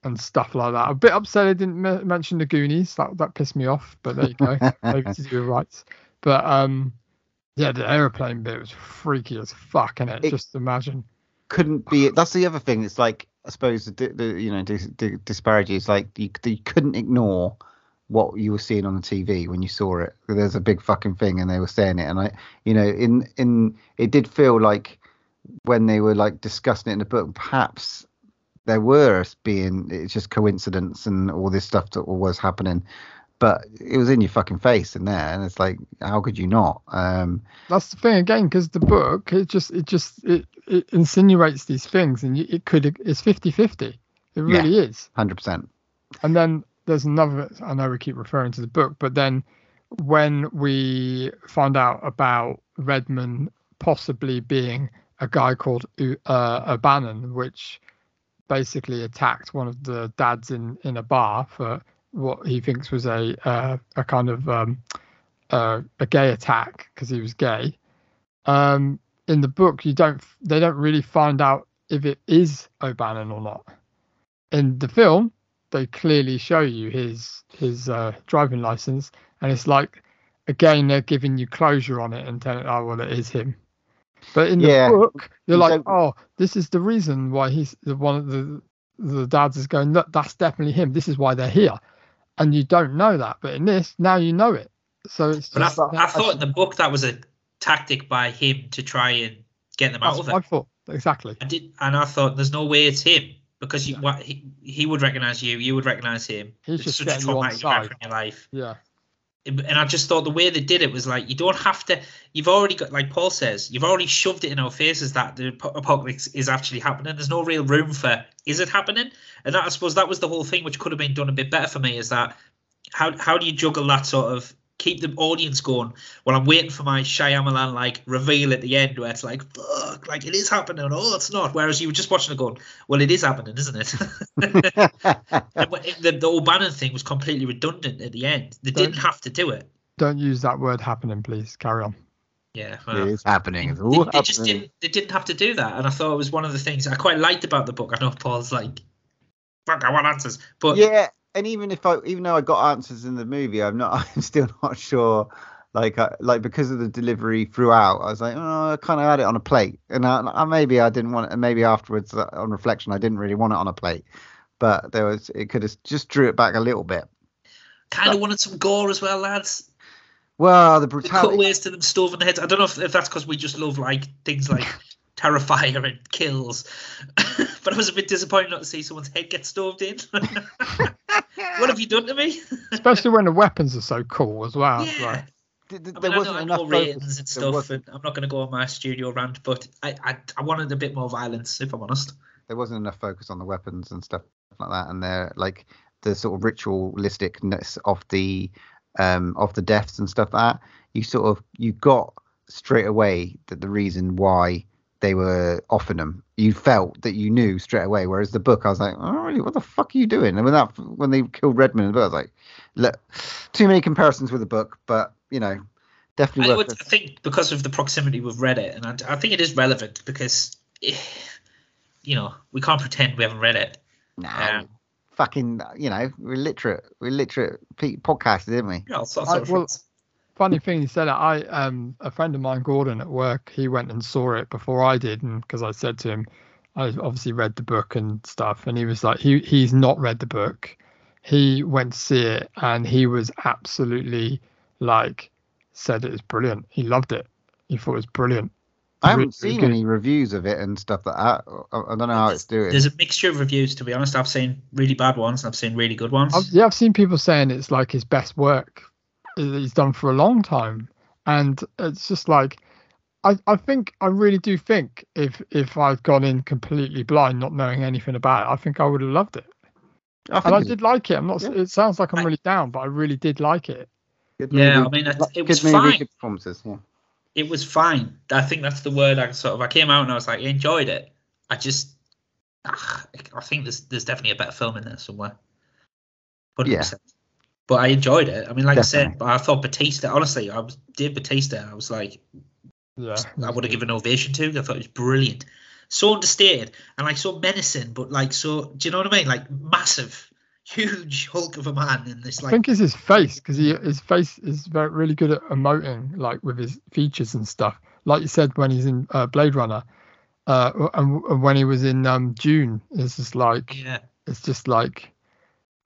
and stuff like that. A bit upset I didn't me- mention the Goonies. That that pissed me off. But there you go. Maybe to do with rights. But um, yeah, the aeroplane bit was freaky as fuck, and it, It- just imagine. Couldn't be that's the other thing it's like i suppose the, the you know the, dis, disparity is like you, you couldn't ignore what you were seeing on the TV when you saw it. There's a big fucking thing, and they were saying it, and I, you know, in in it did feel like when they were like discussing it in the book, perhaps there were being it's just coincidence and all this stuff that was happening but it was in your fucking face in there and it's like how could you not um That's the thing again, because the book it just it just it, it insinuates these things, and it could it's 50-50. It really is. 100% And then there's another. I know we keep referring to the book, but then when we find out about Redmond possibly being a guy called uh, O'Bannon, which basically attacked one of the dads in in a bar for what he thinks was a uh, a kind of um, uh, a gay attack because he was gay. Um, in the book, you don't they don't really find out if it is O'Bannon or not. In the film, they clearly show you his his uh, driving license, and it's like again they're giving you closure on it and telling oh well it is him. But in the Yeah. book, you're like don't- oh this is the reason why he's the one of the the dads is going look that's definitely him. This is why they're here, and you don't know that. But in this now you know it. So it's But I, just I thought in the book that was a tactic by him to try and get them out of what I thought exactly. I did, and I thought there's no way it's him because you, what, he, he would recognize you, you would recognize him. He's it's just such a getting you on traumatic event in your life. Yeah. And I just thought the way they did it was like you don't have to. You've already got, like Paul says, you've already shoved it in our faces that the apocalypse is actually happening. There's no real room for is it happening? And that, I suppose that was the whole thing, which could have been done a bit better for me. Is that how how do you juggle that sort of keep the audience going while I'm waiting for my Shyamalan like reveal at the end where it's like fuck, like it is happening. Oh, it's not. Whereas you were just watching it going, well, it is happening, isn't it? And the, the O'Bannon thing was completely redundant at the end. They Don't- didn't have to do it. Don't use that word happening, please. Carry on. Yeah, it well, is happening it's they, all they just happening. didn't. They didn't have to do that, and I thought it was one of the things I quite liked about the book. I know Paul's like, "Fuck, I want answers," but yeah and even if i even though i got answers in the movie i'm not i'm still not sure like I, like because of the delivery throughout i was like oh i kind of had it on a plate and I, I maybe i didn't want it and maybe afterwards uh, on reflection i didn't really want it on a plate but there was it could have just drew it back a little bit kind of wanted some gore as well, lads. well the The brutality cutaways to them stoving the heads. I don't know if, if that's because we just love like things like Terrifier and kills, but I was a bit disappointed not to see someone's head get stoved in. what have you done to me? Especially when the weapons are so cool as well. Yeah. Like, th- th- I there mean, wasn't I enough know focus. ratings and stuff, and I'm not going to go on my studio rant, but I, I I wanted a bit more violence, if I'm honest. there wasn't enough focus on the weapons and stuff like that and they're like the sort of ritualisticness of the um of the deaths and stuff like that you sort of you got straight away that the reason why they were offering them you felt that you knew straight away whereas the book i was like oh really what the fuck are you doing and when that when they killed redmond in the book i was like look too many comparisons with the book but you know definitely I, worth would. I think because of the proximity we've read it, and I, I think it is relevant because, eh, you know, we can't pretend we haven't read it. no Um, fucking you know we're literate we're literate podcasters didn't we Yeah, all sorts I- of well. Funny thing you said I um a friend of mine Gordon at work he went and saw it before I did and because I said to him I obviously read the book and stuff and he was like he he's not read the book he went to see it and he was absolutely like said it was brilliant he loved it he thought it was brilliant I haven't Really seen good. any reviews of it and stuff that. I, I don't know how it's doing. There's a mixture of reviews, to be honest. I've seen really bad ones, and I've seen really good ones. I've, yeah, I've seen people saying it's like his best work that he's done for a long time, and it's just like, I, I think I really do think if if I'd gone in completely blind, not knowing anything about it, I think I would have loved it, I and I did like it. I'm not. Yeah. It sounds like I'm I- really down, but I really did like it. good Yeah, movie. I mean, it- Like, it good was movie, fine. good performances. Yeah. it was fine. I think that's the word I sort of. I came out and I was like, I enjoyed it. I just, ah, I think there's there's definitely a better film in there somewhere. 100%. But I enjoyed it. I mean, like I said, but I thought Batista. Honestly, I was Dave Batista. I was like, Yeah, I would have given an ovation to. I thought it was brilliant, so understated and like so menacing, but like so. Do you know what I mean? Like massive, huge hulk of a man in this Like, I think it's his face because he his face is very really good at emoting, like with his features and stuff. Like you said, when he's in uh, Blade Runner, uh, and, and when he was in um, Dune, it's just like yeah, it's just like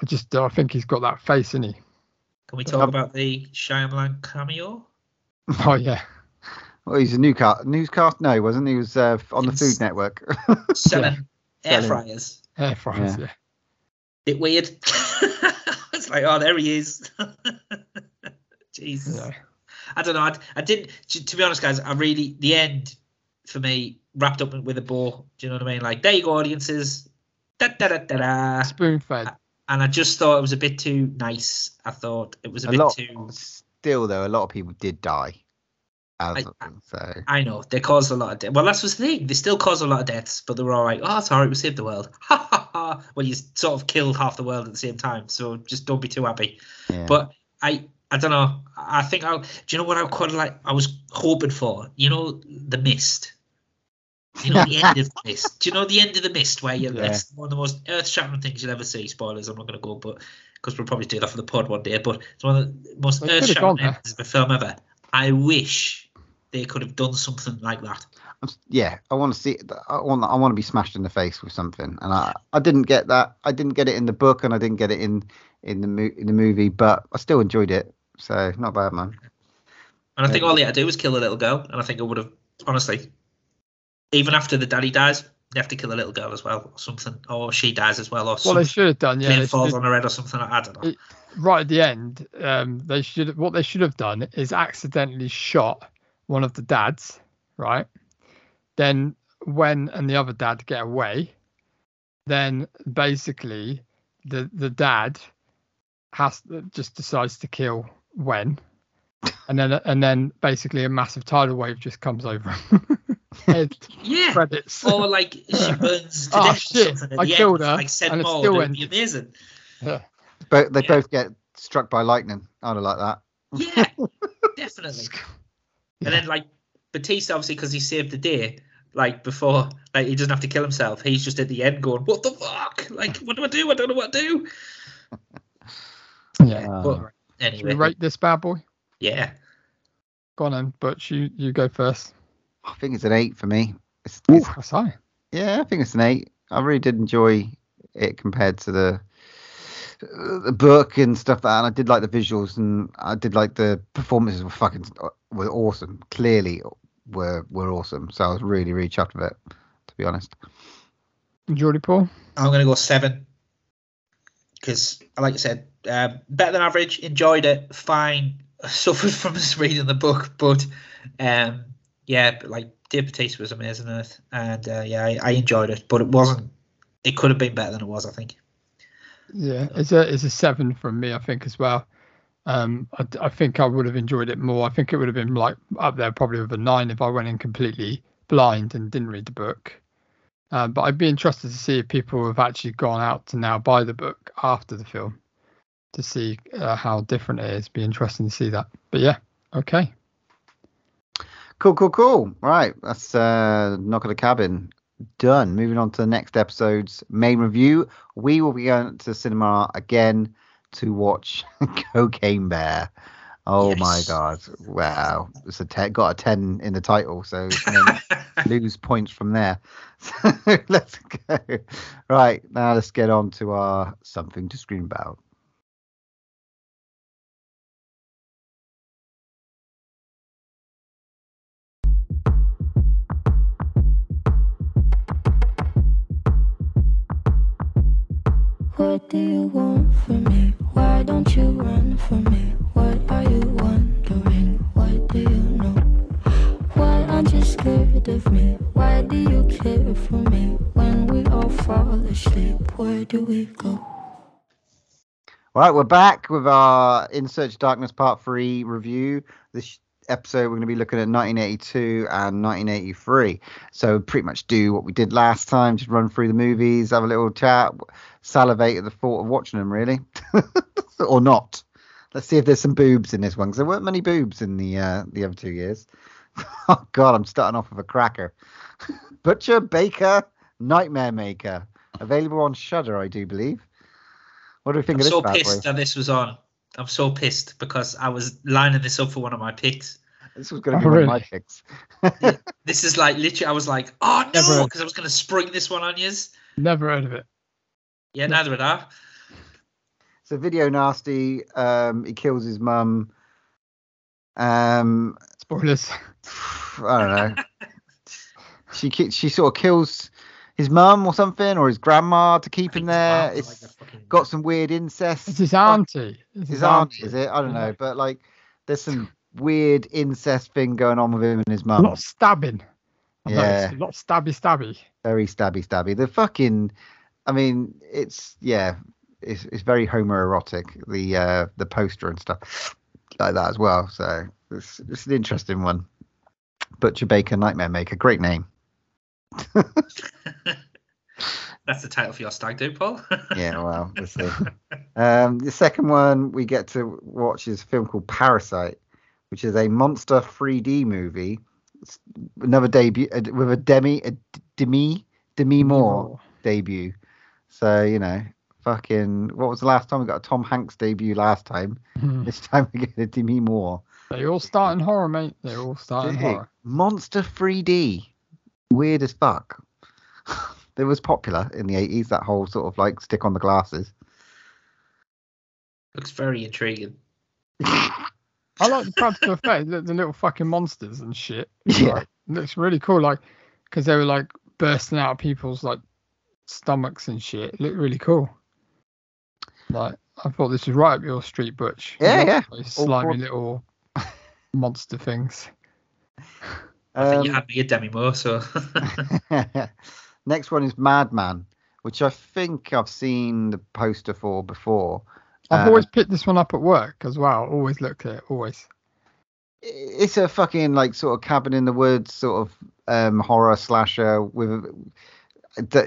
I just I think he's got that face in he. Can we talk Um, about the Shyamalan cameo? Oh yeah. Well, he's a newscast. Newscast? No, he wasn't. He was uh, on the It's- Food Network. Selling air fryers. Air fryers. Yeah. Yeah. Bit weird. it's like, oh, there he is. Jesus. yeah. I don't know. I, I didn't. To, to be honest, guys, I really the end for me wrapped up with a bow. Do you know what I mean? Like there you go, audiences. Da, da, da, da, da. Spoon fed. And I just thought it was a bit too nice. I thought it was a, a bit lot. too. Still, though, a lot of people did die. As, I- so I know they caused a lot of death. Well, that's the thing. They still caused a lot of deaths, but they were all like, "Oh, it's all right. We saved the world." Ha ha ha. Well, you sort of killed half the world at the same time, so just don't be too happy. yeah. But I, I don't know. I think I'll. Do you know what I quite like? I was hoping for. You know, the mist. You know the end of the mist. Do you know the end of the mist where you? Yeah. It's one of the most earth-shattering things you'll ever see. Spoilers. I'm not going to go, but because we'll probably do that for the pod one day. But it's one of the most could've earth-shattering there. of a film ever. I wish they could have done something like that. Yeah, I want to see. I want. I want to be smashed in the face with something, and I, I didn't get that. I didn't get it in the book, and I didn't get it in in the mo- in the movie, but I still enjoyed it. So not bad, man. And I think all they had to do was kill a little girl, and I think it would have honestly, even after the daddy dies, they have to kill a little girl as well, or something, or she dies as well, or Well, something. they should have done. Yeah. They falls should, on her head or something. I don't know. It- right at the end, um, they should. What they should have done is accidentally shot one of the dads. Right. Then when and the other dad get away, then basically the the dad has just decides to kill when, and then and then basically a massive tidal wave just comes over him. Head yeah. credits. Or like she burns to Oh, death or shit, something at I the killed end, her, like said and it more. still It would be ended. amazing. But they Yeah. both get struck by lightning. I'd have liked that. Yeah, definitely. And then like Batista, obviously, because he saved the day. Like before, like he doesn't have to kill himself. He's just at the end going, "What the fuck? Like, what do I do? I don't know what to do." yeah. Uh, But Should we anyway, rate this bad boy? Yeah, Go on then, Butch. You you go first. I think it's an eight for me. It's, Ooh, it's- that's high. yeah, I think it's an eight. I really did enjoy it compared to the the book and stuff that. And I did like the visuals and I did like the performances were fucking were awesome. Clearly were were awesome. So I was really really chuffed with it. To be honest. Geordie Paul. I'm gonna go seven because, like I said, um, better than average. Enjoyed it. Fine. Suffered from us reading the book, but um, yeah, but like Dave Batista was amazing in it, and uh, yeah, I, I enjoyed it. But it wasn't. It could have been better than it was. I think. Yeah, it's a it's a seven from me, I think as well. Um, I, I think I would have enjoyed it more. I think it would have been like up there probably with a nine if I went in completely blind and didn't read the book. Um, but I'd be interested to see if people have actually gone out to now buy the book after the film to see uh, how different it is. Be interesting to see that. But yeah, okay. Cool, cool, cool. Right, that's uh, Knock at the Cabin done. Moving on to the next episode's main review. We will be going to cinema again to watch Cocaine Bear. Oh my god! Wow, it's a ten, got a ten in the title, so lose points from there. So let's go. Right now, let's get on to our something to scream about. What do you want from me? Why don't you run from me? What are you wondering? What do you know? Why aren't you scared of me? Why do you care for me? When we all fall asleep, where do we go? All right, we're back with our In Search of Darkness Part 3 review. This episode, we're going to be looking at 1982 and 1983. So, pretty much do what we did last time just run through the movies, have a little chat, salivate at the thought of watching them, really. or not. Let's see if there's some boobs in this one because there weren't many boobs in the uh, the other two years. oh, God, I'm starting off with a cracker. Butcher Baker Nightmare Maker. Available on Shudder, I do believe. What do we think I'm of this so bad boy? pissed that this was on. I'm so pissed because I was lining this up for one of my picks. This was going to Oh, be one of my really? picks. This is like literally, I was like, oh no, because I was going to spring this one on you. Never heard of it. Yeah, neither had I. So video nasty. Um, he kills his mum. Um, Spoilers. I don't know. she she sort of kills his mum or something, or his grandma to keep him there. It's got some weird incest. It's his auntie. It's his auntie, is it? I don't know, but like, there's some weird incest thing going on with him and his A mum. lot of stabbing. I've Yeah. noticed, A lot of stabby stabby. Very stabby, stabby. The fucking, I mean, it's yeah, it's it's very homoerotic. The uh the poster and stuff like that as well. So it's it's an interesting one. Butcher Baker Nightmare Maker, great name. That's the title for your stag do, Paul. Yeah, well, we'll see. Um, the second one we get to watch is a film called Parasite, which is a monster 3D movie. It's another debut uh, with a Demi a Demi Demi Moore debut. So you know, fucking, what was the last time we got a Tom Hanks debut? Last time. Hmm. This time we get a Demi Moore. They all start in horror, mate. They all start in Dude, horror. Monster 3D, weird as fuck. it was popular in the 80s. That whole sort of like stick on the glasses. Looks very intriguing. I like the practical effect, the, the little fucking monsters and shit. Yeah. Like, looks really cool. Like, because they were like bursting out of people's like stomachs and shit. It looked really cool. Like, I thought this was right up your street, Butch. Yeah, yeah. those slimy little monster things. I think you Um, had me a Demi Moore, so Next one is Madman, which I think I've seen the poster for before. I've Uh, always picked this one up at work as well. Always looked at it. Always. It's a fucking like sort of cabin in the woods sort of um, horror slasher with,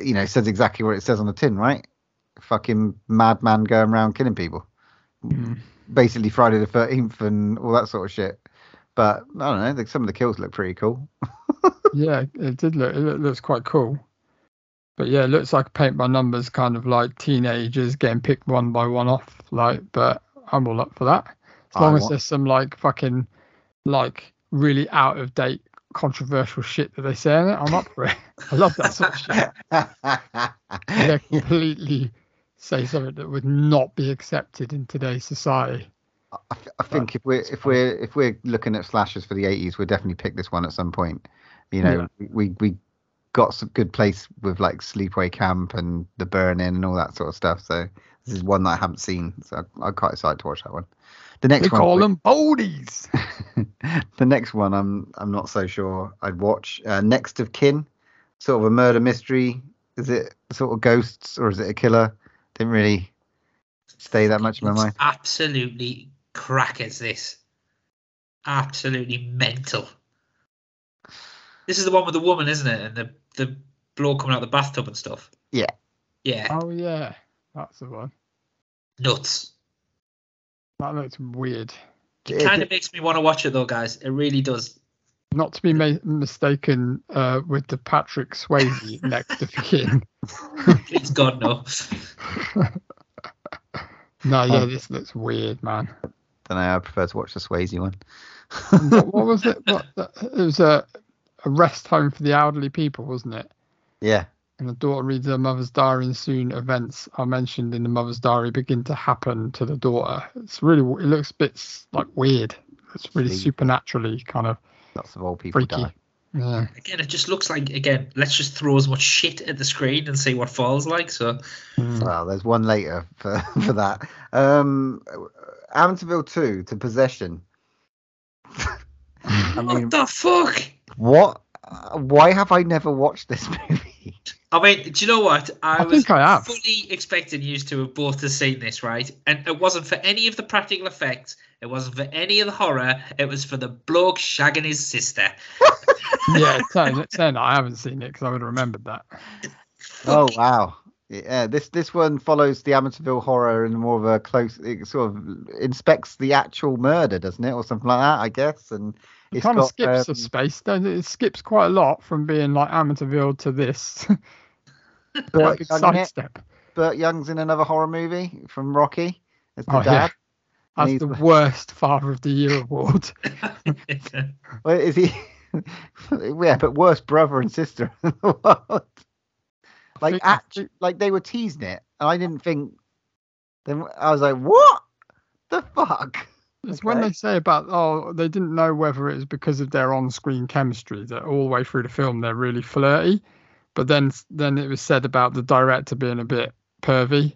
you know says exactly what it says on the tin, right? Fucking madman going around killing people. Mm. Basically Friday the Thirteenth and all that sort of shit. But I don't know. Some of the kills look pretty cool. yeah, it did look. It looks quite cool. But yeah, it looks like paint by numbers kind of like teenagers getting picked one by one off. Like, but I'm all up for that. As I long as want- there's some like fucking like really out of date controversial shit that they say in it, I'm up for it. I love that sort of shit. They completely say something that would not be accepted in today's society. I, I think if we're if we're if we're looking at slashers for the 80s, we'll definitely pick this one at some point. You know, we we got some good place with like Sleepaway Camp and The Burning and all that sort of stuff. So this is one that I haven't seen, so I'm quite excited to watch that one. The next They one, call them boldies. the next one, I'm I'm not so sure I'd watch. Uh, next of Kin, sort of a murder mystery. Is it sort of ghosts or is it a killer? Didn't really stay that much in my mind. absolutely crackers. This absolutely mental. This is the one with the woman, isn't it? And the the bloke coming out the bathtub and stuff. Yeah. Yeah, Oh yeah, that's the one. nuts. That looks weird. It kind of makes me want to watch it though, guys. It really does. Not to be ma- mistaken uh, with the Patrick Swayze next of kin. Please God no. No, yeah, Oh. this looks weird, man. Don't know. I prefer to watch the Swayze one. what, what was it? What, it was a, a rest home for the elderly people, wasn't it? Yeah. And the daughter reads her mother's diary, and soon events are mentioned in the mother's diary begin to happen to the daughter. It's really, it looks a bit like weird. It's really Sleep. supernaturally kind of Lots of old people freaky. die. Yeah. Again, it just looks like again. Let's just throw as much shit at the screen and see what falls like. So Mm. Well, there's one later for, for that. Um, Amityville 2 to Possession. I mean, what the fuck? what? uh, Why have I never watched this movie? I mean, do you know what? I, I was think I have. fully expecting you to have both have seen this, right? And it wasn't for any of the practical effects. It wasn't for any of the horror. It was for the bloke shagging his sister. yeah, saying, saying that I haven't seen it because I would have remembered that. Oh wow! Yeah, this this one follows the Amityville horror in more of a close. It sort of inspects the actual murder, doesn't it, or something like that? I guess. And It it's kind of skips um, a space. doesn't it? It skips quite a lot from being like Amityville to this. quite Burt big Young sidestep. Burt Young's in another horror movie from Rocky as the Oh, dad. And That's he's- the worst Father of the Year award. Well, is he? yeah, but worst brother and sister in the world. Like, think- I act, like they were teasing it, and I didn't think Then I was like, what the fuck? It's when they say about oh they didn't know whether it was because of their on-screen chemistry that all the way through the film they're really flirty, but then then it was said about the director being a bit pervy.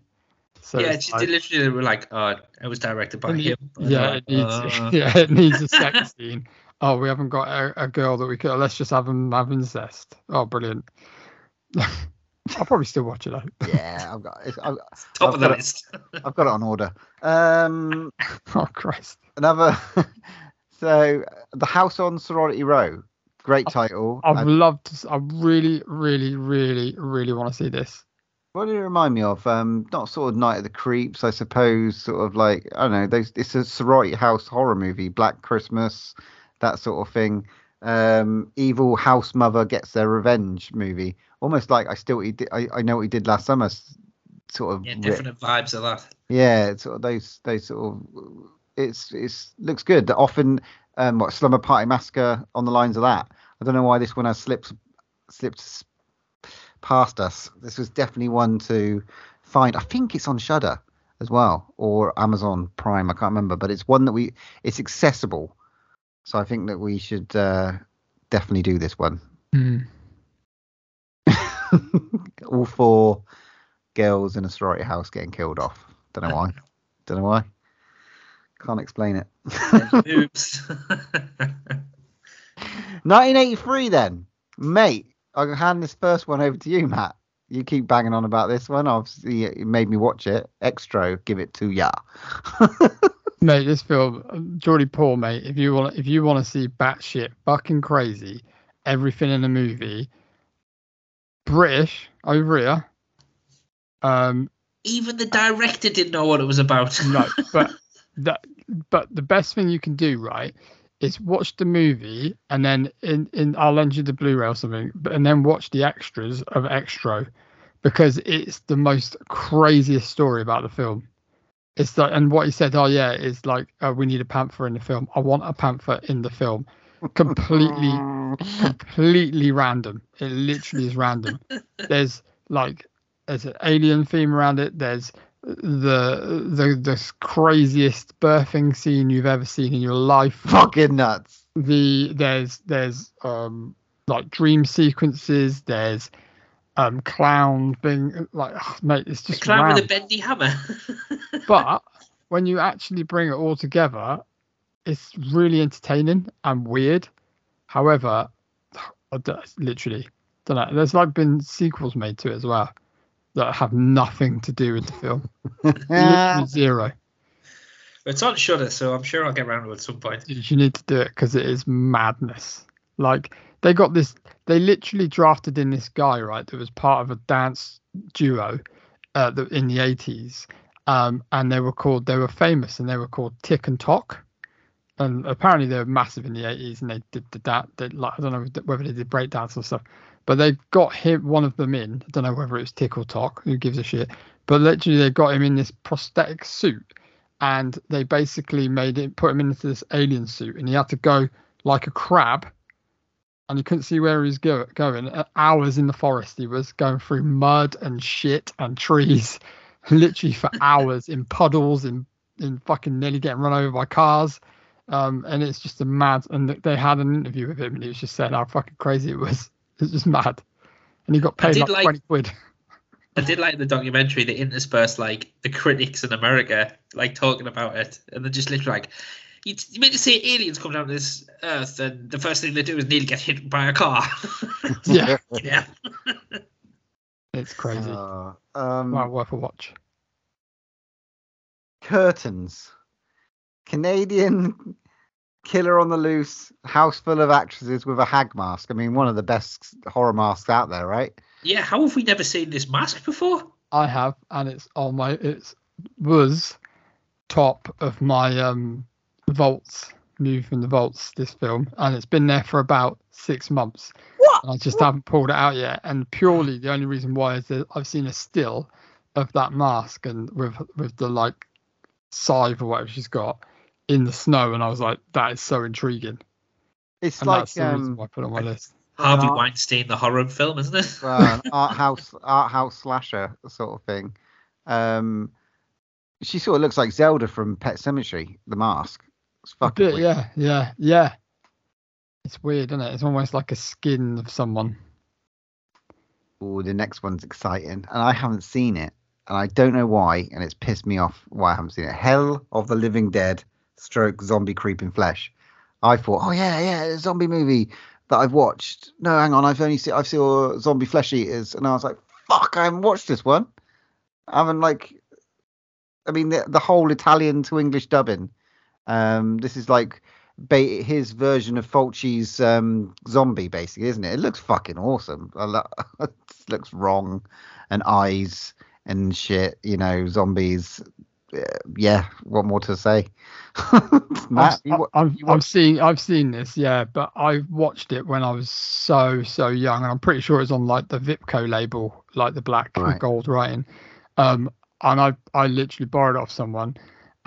So yeah, it's it's like- literally they were like, oh, it was directed by him. yeah, they're it needs uh, yeah it needs a sex scene. Oh, we haven't got a, a girl that we could. Let's just have them have incest. Oh, brilliant. I'll probably still watch it though. Yeah, I've got, it's, I've, top I've of the got it. list. I've got it on order. Um, oh Christ. another. so, the House on Sorority Row. Great title. I've And loved. to s- I really, really, really, really want to see this. what did it remind me of? Um, not sort of Night of the Creeps, I suppose. Sort of like I don't know. Those, it's a sorority house horror movie. Black Christmas, that sort of thing. Um, evil house mother gets their revenge movie. Almost like I still I, I know what he did last summer. Sort of Yeah, different vibes of that. Yeah, it's sort of those those sort of it's it's looks good. That often um what Slumber Party Massacre on the lines of that. I don't know why this one has slipped slipped past us. This was definitely one to find. I think it's on Shudder as well or Amazon Prime. I can't remember, but it's one that we it's accessible. So I think that we should uh, definitely do this one. Hmm. All four girls in a sorority house getting killed off. Don't know why. Don't know why. Can't explain it. Oops. 1983 then, mate. I'll hand this first one over to you, Matt. You keep banging on about this one. Obviously, it made me watch it. Xtro, give it to ya. Mate, this film, Geordie Paul, mate. If you want, if you want to see batshit, fucking crazy, everything in the movie, British over here. Um, Even the director didn't know what it was about. no, but that, but the best thing you can do, right, is watch the movie and then in, in I'll lend you the Blu-ray or something, but and then watch the extras of Xtro, because it's the most craziest story about the film. It's like, and what he said, oh yeah, is like, uh, we need a panther in the film. I want a panther in the film. Completely, completely random. It literally is random. There's like, there's an alien theme around it. There's the the the craziest birthing scene you've ever seen in your life. Fucking nuts. The there's there's um like dream sequences. There's um clown being like mate. It's The just clown with a bendy hammer. but when you actually bring it all together, it's really entertaining and weird. However, I don't- literally, don't know. There's like been sequels made to it as well that have nothing to do with the film. Literally zero. it's on Shudder, so I'm sure I'll get around to it at some point. You need to do it because it is madness. Like they got this, they literally drafted in this guy right that was part of a dance duo uh, in the 80s, um, and they were called, they were famous, and they were called Tik and Tok. And apparently they were massive in the 80s, and they did the that. Like, I don't know whether they did breakdance or stuff, but they got him one of them in. I don't know whether it was Tik or Tok. Who gives a shit? But literally they got him in this prosthetic suit and they basically made it put him into this alien suit and he had to go like a crab and you couldn't see where he was go- going. Uh, hours in the forest he was going through mud and shit and trees literally for hours in puddles in in fucking nearly getting run over by cars. Um and it's just a mad and they had an interview with him and he was just saying how fucking crazy it was. It's just mad. And he got paid like, like- 20 quid. I did like the documentary that interspersed like the critics in America like talking about it, and they're just literally like, "You, you meant to say aliens come down to this Earth, and the first thing they do is nearly get hit by a car." yeah yeah, it's crazy Uh, um, well worth a watch curtains. Canadian killer on the loose, house full of actresses with a hag mask. I mean, one of the best horror masks out there, right? yeah. How have we never seen this mask before? I have, and it's on my it was top of my um vaults move from the vaults this film, and it's been there for about six months. What? I just haven't pulled it out yet, and purely the only reason why is that I've seen a still of that mask and with with the like scythe or whatever she's got in the snow, and I was like, that is so intriguing, It's and like that's the um, why I put it on my list. Harvey Uh, Weinstein, the horror film, isn't it? well, an art house art house slasher sort of thing. Um, She sort of looks like Zelda from Pet Sematary, the mask. It's fucking yeah, yeah, yeah. It's weird, isn't it? It's almost like a skin of someone. Oh, the next one's exciting, and I haven't seen it, and I don't know why, and it's pissed me off why I haven't seen it. Hell of the Living Dead, stroke zombie creeping flesh. I thought, oh yeah, yeah, a zombie movie that I've watched. No, hang on, I've only seen I've seen zombie flesh eaters, and I was like, fuck, I haven't watched this one. I haven't like, I mean, the, the whole Italian to English dubbing. Um, this is like ba- his version of Fulci's um, zombie, basically, isn't it? It looks fucking awesome. I lo- it looks wrong, and eyes and shit. You know, zombies. Uh, yeah, what more to say? Matt, I've, I've, you I've watched- seen I've seen this, yeah, but I watched it when I was so so young, and I'm pretty sure it's on like the Vipco label, like the black and gold writing. Um, and I I literally borrowed it off someone,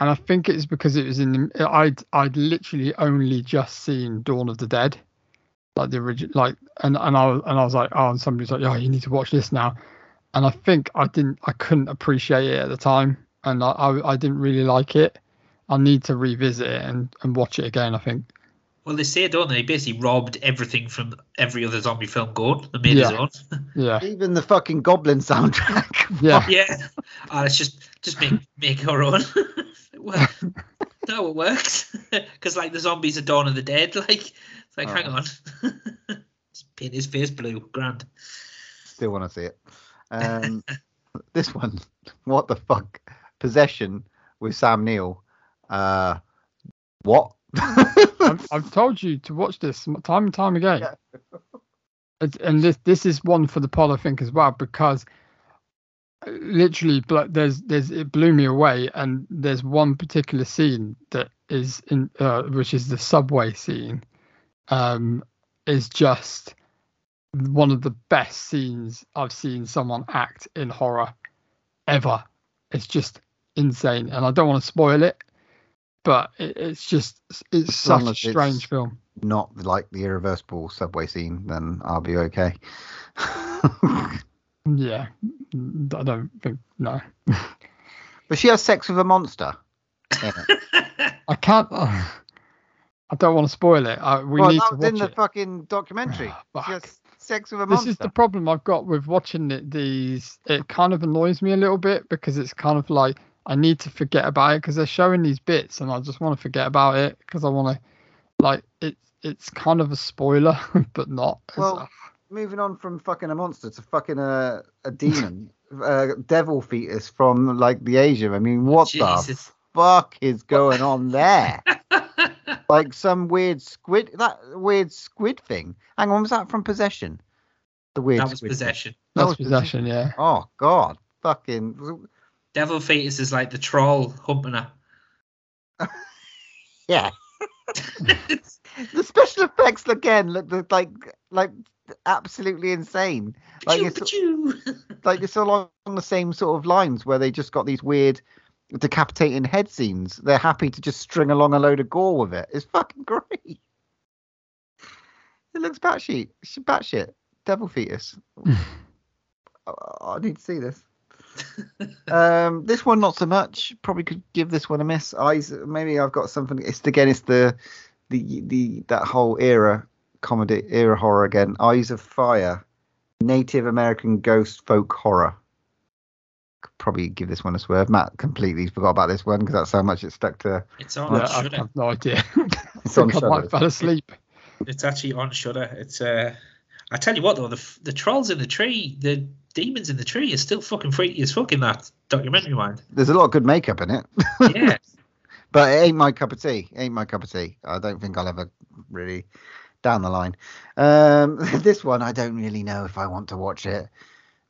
and I think it's because it was in the, I'd I'd literally only just seen Dawn of the Dead, like the original, like and and I was- and I was like, oh, and somebody's like, oh, you need to watch this now, and I think I didn't I couldn't appreciate it at the time, and I I, I didn't really like it. I need to revisit it and, and watch it again. I think. Well, they say, don't they? They basically robbed everything from every other zombie film going and made his own. Yeah, even the fucking Goblin soundtrack. yeah, yeah. Oh, let's just just make make our own. well, no, it works because like the zombies are Dawn of the Dead. Like, it's like, hang Oh. on, just paint his face blue. Grand. Still want to see it. Um, this one, what the fuck? Possession with Sam Neill. Uh, what? I've, I've told you to watch this time and time again. Yeah. And this this is one for the pod, I think, as well, because literally, there's there's it blew me away, and there's one particular scene that is in, uh, which is the subway scene, um, is just one of the best scenes I've seen someone act in horror ever. It's just insane, and I don't want to spoil it, but it, it's just it's As such a as it's- strange film. Not like the irreversible subway scene, then I'll be okay. Yeah, I don't think no. but she has sex with a monster. in. I can't. Uh, I don't want to spoil it. I, we well, need that to was in the it. fucking documentary. Fuck. she has sex with a monster. This is the problem I've got with watching it. These it kind of annoys me a little bit because it's kind of like I need to forget about it because they're showing these bits and I just want to forget about it because I want to like it. It's kind of a spoiler, but not. It's- Well, moving on from fucking a monster to fucking a, a demon, uh, devil fetus from like the Asia. I mean, what the fuck is going on there? like some weird squid, that weird squid thing. Hang on, was that from Possession? The weird That was squid thing. possession. that that's was possession. Yeah. Oh god, fucking Devil fetus is like the troll humping her. yeah. the special effects again look look like like absolutely insane. Like it's pachoo. like it's along the same sort of lines where they just got these weird decapitating head scenes. They're happy to just string along a load of gore with it. It's fucking great. It looks batshit. It's batshit. Devil fetus. I, oh, I need to see this. um, this one not so much. Probably could give this one a miss. Eyes. Maybe I've got something. It's again. It's the the the that whole era comedy era horror again. Eyes of Fire. Native American ghost folk horror. Could Probably give this one a swerve. Matt completely forgot about this one because that's how much it stuck to. It's on Yeah, I Shudder. have no idea. It's on think I might Shudder. fell asleep. It's actually on Shudder. It's uh, I tell you what though, the the trolls in the tree, the demons in the tree, is still fucking freaky as fuck in that documentary, mind. There's a lot of good makeup in it, Yeah, but it ain't my cup of tea. Ain't my cup of tea. I don't think I'll ever really down the line. Um, this one I don't really know if I want to watch it.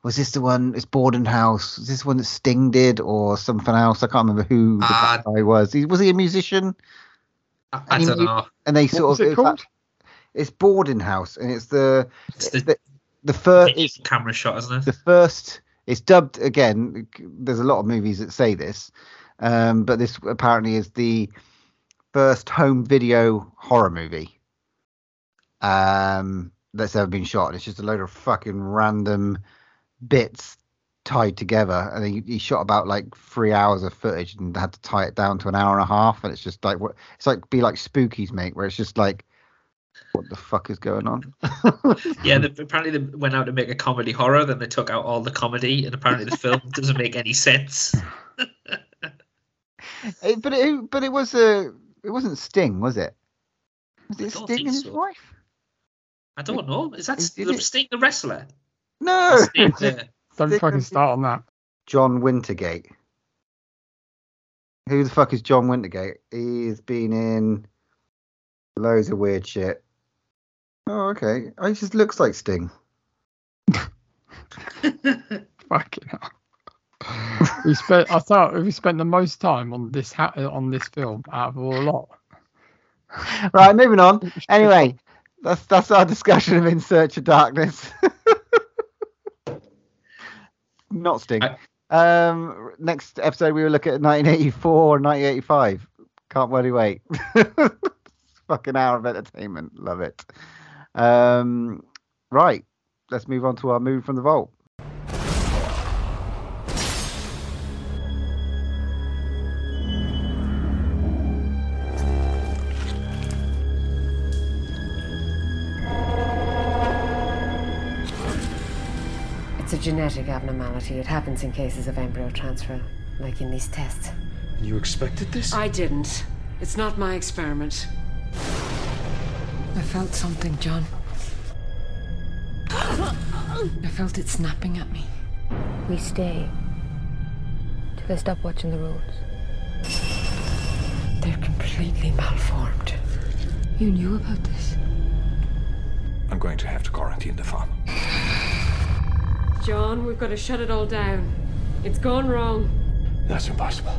Was this the one? It's Boarding House. Was this one that Sting did or something else? I can't remember who the Uh, bad guy was. He, was he a musician? I, I don't mu- know. And they What sort was of it it's that- called? it's Boarding House, and it's the It's the, the, the first. It's camera shot, isn't it? the first it's dubbed again there's a lot of movies that say this um, but this apparently is the first home video horror movie um, that's ever been shot it's just a load of fucking random bits tied together, and he, he shot about like three hours of footage and had to tie it down to an hour and a half, and it's just like what it's like be like Spookies, mate, where it's just like. What the fuck is going on? Yeah, they, apparently they went out to make a comedy horror, then they took out all the comedy, and apparently the film doesn't make any sense. It- but it but it was a it wasn't Sting, was it? Was it Sting think and his so. wife? I don't know. Is that Is- is the it- Sting the wrestler? No, Sting the- Don't Stick fucking with- start on that. John Wintergate. Who the fuck is John Wintergate? He's been in loads of weird shit. Oh, okay. Oh, he just looks like Sting. Fucking hell. we spent. I thought we spent the most time on this ha- on this film out of all lot. Right, moving on. Anyway, that's that's our discussion of In Search of Darkness. Not Sting. I- Um, next episode we will look at 1984 or 1985. Can't bloody wait. Fucking hour of entertainment. Love it. Um, right, let's move on to our move from the vault. It's a genetic abnormality. It happens in cases of embryo transfer, like in these tests. You expected this? I didn't. It's not my experiment. I felt something, John. I felt it snapping at me. We stay till they stop watching the roads. They're completely malformed. You knew about this? I'm going to have to quarantine the farm. John, we've got to shut it all down. It's gone wrong. That's impossible.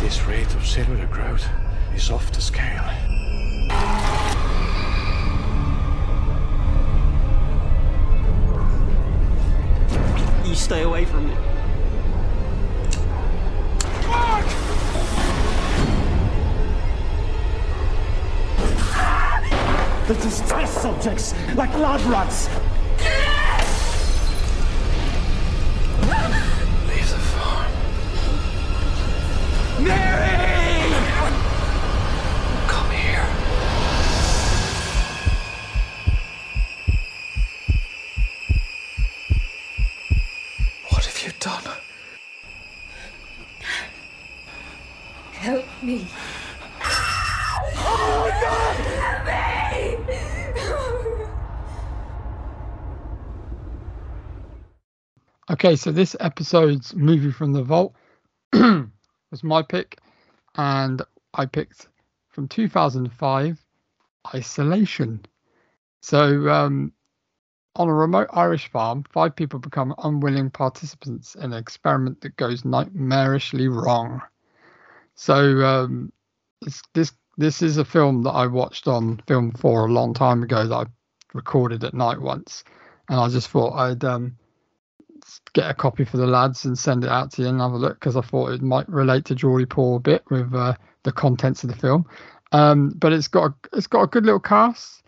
This rate of cellular growth is off the scale. You stay away from me. They're just test subjects, like lab rats. Okay, so this episode's movie from the vault was my pick, and I picked from 2005, Isolation. So, um, on a remote Irish farm, five people become unwilling participants in an experiment that goes nightmarishly wrong. So, um, this this this is a film that I watched on Film Four a long time ago that I recorded at night once, and I just thought I'd um, get a copy for the lads and send it out to you and have a look because I thought it might relate to Geordie Paul a bit with uh, the contents of the film. Um, but it's got a, it's got a good little cast.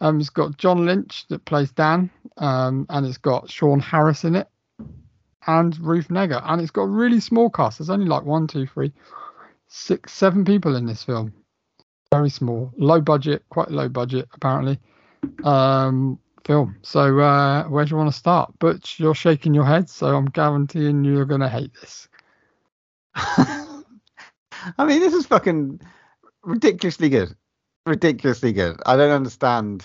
Um, it's got John Lynch that plays Dan, um, and it's got Sean Harris in it, and Ruth Negga, and it's got a really small cast. There's only like one, two, three, six, seven people in this film. Very small, low budget, quite low budget apparently. Um, film. So uh, where do you want to start? Butch, you're shaking your head, so I'm guaranteeing you're gonna hate this. I mean, this is fucking ridiculously good. Ridiculously good. I don't understand.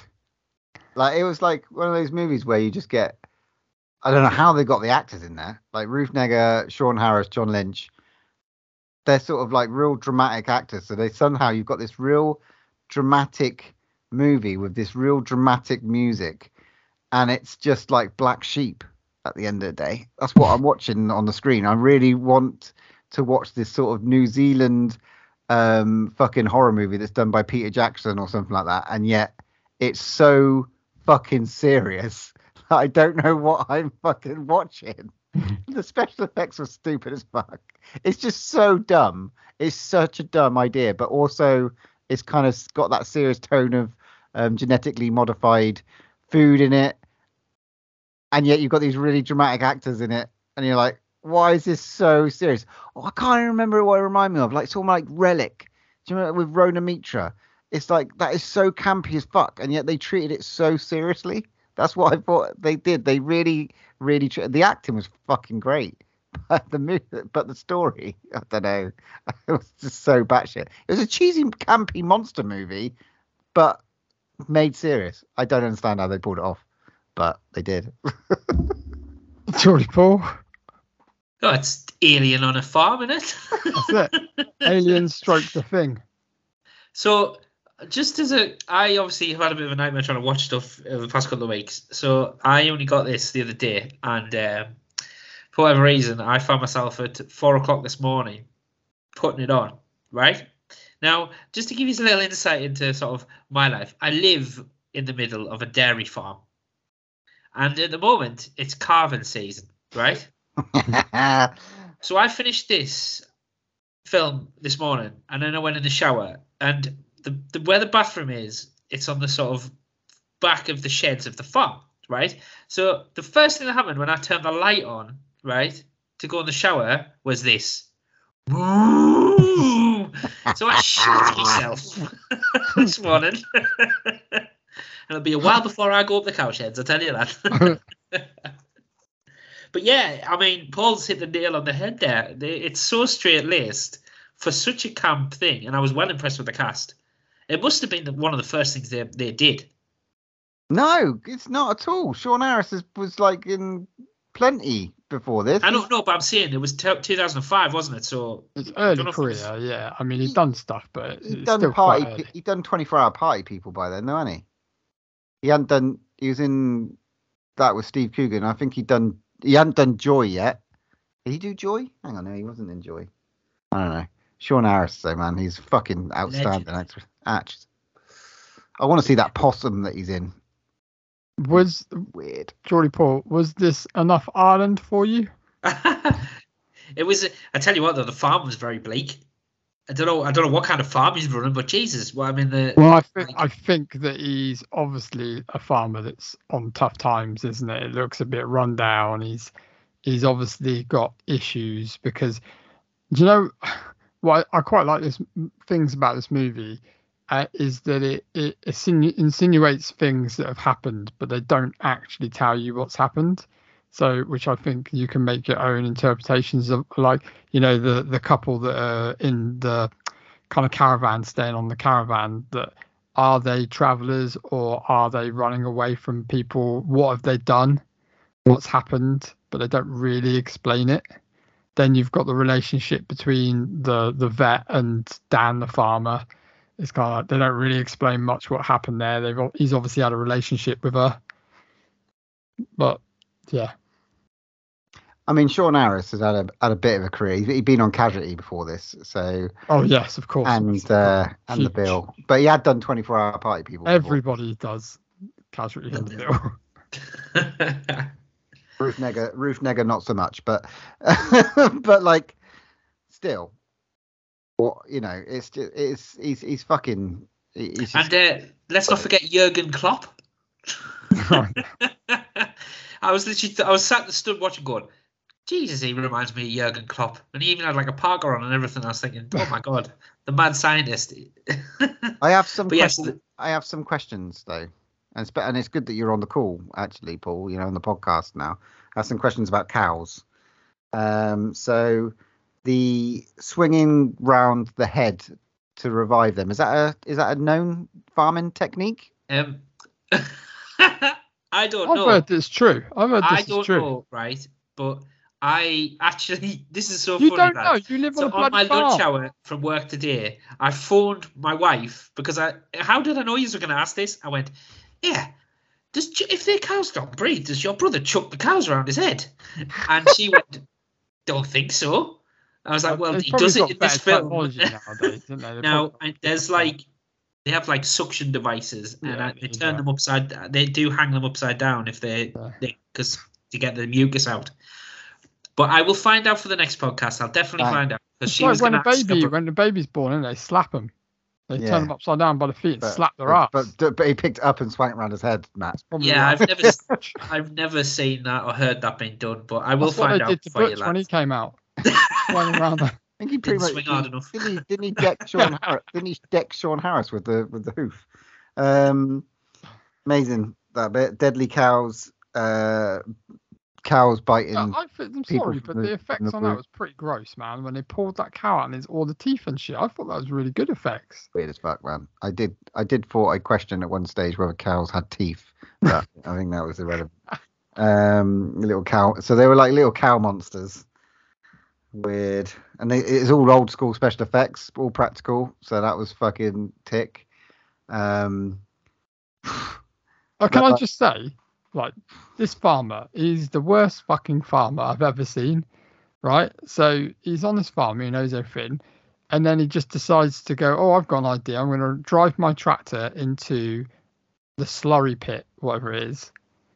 Like, it was like one of those movies where you just get. I don't know how they got the actors in there. Like Ruth Negga, Sean Harris, John Lynch. They're sort of like real dramatic actors. So they somehow you've got this real dramatic movie with this real dramatic music, and it's just like Black Sheep at the end of the day. That's what I'm watching on the screen. I really want to watch this sort of New Zealand um fucking horror movie that's done by Peter Jackson or something like that, and yet it's so fucking serious. I don't know what I'm fucking watching. the special effects were stupid as fuck. It's just so dumb. It's such a dumb idea, but also it's kind of got that serious tone of um, genetically modified food in it, and yet you've got these really dramatic actors in it. and you're like, why is this so serious? Oh, I can't even remember what it reminded me of. Like something like Relic. Do you remember with Rona Mitra? It's like that is so campy as fuck, and yet they treated it so seriously. That's what I thought they did. They really, really. The acting was fucking great, but the movie, but the story, I don't know. It was just so batshit. It was a cheesy, campy monster movie, but made serious. I don't understand how they pulled it off, but they did. Geordie Paul. Oh, it's Alien on a farm, isn't it? That's it. Alien stroke the thing. So, just as a, I obviously have had a bit of a nightmare trying to watch stuff over the past couple of weeks. So I only got this the other day, and um, for whatever reason, I found myself at four o'clock this morning putting it on. Right now, just to give you a little insight into sort of my life, I live in the middle of a dairy farm, and at the moment it's calving season. Right. So I finished this film this morning, and then I went in the shower, and the, the where the bathroom is, it's on the sort of back of the sheds of the farm, right? So the first thing that happened when I turned the light on, right, to go in the shower was this. So I shit myself this morning. and it'll be a while before I go up the cow sheds, I tell you that. But yeah, I mean, Paul's hit the nail on the head there. It's so straight laced for such a camp thing, and I was well impressed with the cast. It must have been one of the first things they they did. No, it's not at all. Sean Harris is, was like in plenty before this. I don't know, but I'm saying it was t- 2005, wasn't it? So It's early know if it career, was- yeah. I mean, he's done stuff, but He'd it's done still party. quite early. He'd done twenty four hour party people by then, though, hadn't he? He hadn't done. He was in that with Steve Coogan. I think he'd done. He hadn't done Joy yet. Did he do Joy? Hang on, no, he wasn't in Joy. I don't know. Sean Harris, though, man, he's fucking outstanding actor. I want to see that possum that he's in. Was Weird. Geordie Paul? Was this enough Ireland for you? it was. I tell you what, though, the farm was very bleak. I don't know. I don't know what kind of farm he's running, but Jesus, well, I mean the. Well, I think I think that he's obviously a farmer that's on tough times, isn't it? It looks a bit run down. He's he's obviously got issues because do you know what I quite like this things about this movie uh, is that it it insinu- insinuates things that have happened, but they don't actually tell you what's happened. So, which I think you can make your own interpretations of, like you know the the couple that are in the kind of caravan staying on the caravan that are they travelers or are they running away from people? What have they done? What's happened? But they don't really explain it. Then you've got the relationship between the the vet and dan the farmer it's kind of like they don't really explain much what happened there. They've he's obviously had a relationship with her. But yeah. I mean, Sean Harris has had a had a bit of a career. He'd been on Casualty before this, so. Oh yes of course. And uh, and the bill, but he had done twenty four hour party people. before. everybody does casualty in the bill. Ruth Negga, Ruth Negga, not so much, but but like still, what you know, it's just it's he's he's fucking he's just, and uh, let's not forget Jurgen Klopp. I was literally, I was sat and stood watching, going, Jesus, he reminds me of Jurgen Klopp, and he even had like a parker on and everything. I was thinking, oh my god, the mad scientist. I have some yes, questions. I have some questions though, and it's, and it's good that you're on the call actually, Paul. You know, on the podcast now. I have some questions about cows. Um, so the swinging round the head to revive them is that a is that a known farming technique? Um, I don't i've know. heard this true i've heard this I is don't true know, right? But I actually, this is so you funny. don't man. know you live So on a on my bloody lunch hour from work today, I phoned my wife because I. How did I know you were going to ask this? I went, yeah. Does if their cows don't breed, does your brother chuck the cows around his head? And she went, don't think so. I was like, well, They've he does it got in this film. nowadays, don't they? They've now there's like they have like suction devices and Yeah, I, they yeah. turn them upside they do hang them upside down if they Yeah. because to get the mucus out but i will find out for the next podcast i'll definitely Right. find out because she like was when going a baby her, when a baby's born and they slap them They Yeah. turn them upside down by the feet and But- slap their but, ass. But, but he picked it up and swung it around his head, Matt. Probably Yeah. I've never, I've never seen that or heard that being done, but I will That's what find they out did to for you, when he came out. Swung around. I think he pretty Didn't much swing hard enough. Didn't he, didn't he deck Sean Harris? Didn't he deck Sean Harris with the with the hoof? Um, amazing that bit. Deadly cows. Uh, cows biting. I, I think, I'm sorry, but the- the effects the on that was pretty gross, man. When they pulled that cow out and it's all the teeth and shit, I thought that was really good effects. Weird as fuck, man. I did I did thought I questioned at one stage whether cows had teeth, but I think that was irrelevant. Um, little cow. So they were like little cow monsters. Weird, and they, it's all old school special effects, all practical. So that was fucking tick. Um, Oh, can I just say, like, this farmer is the worst fucking farmer I've ever seen, right? So he's on this farm, he knows everything, and then he just decides to go, oh, I've got an idea. I'm going to drive my tractor into the slurry pit, whatever it is,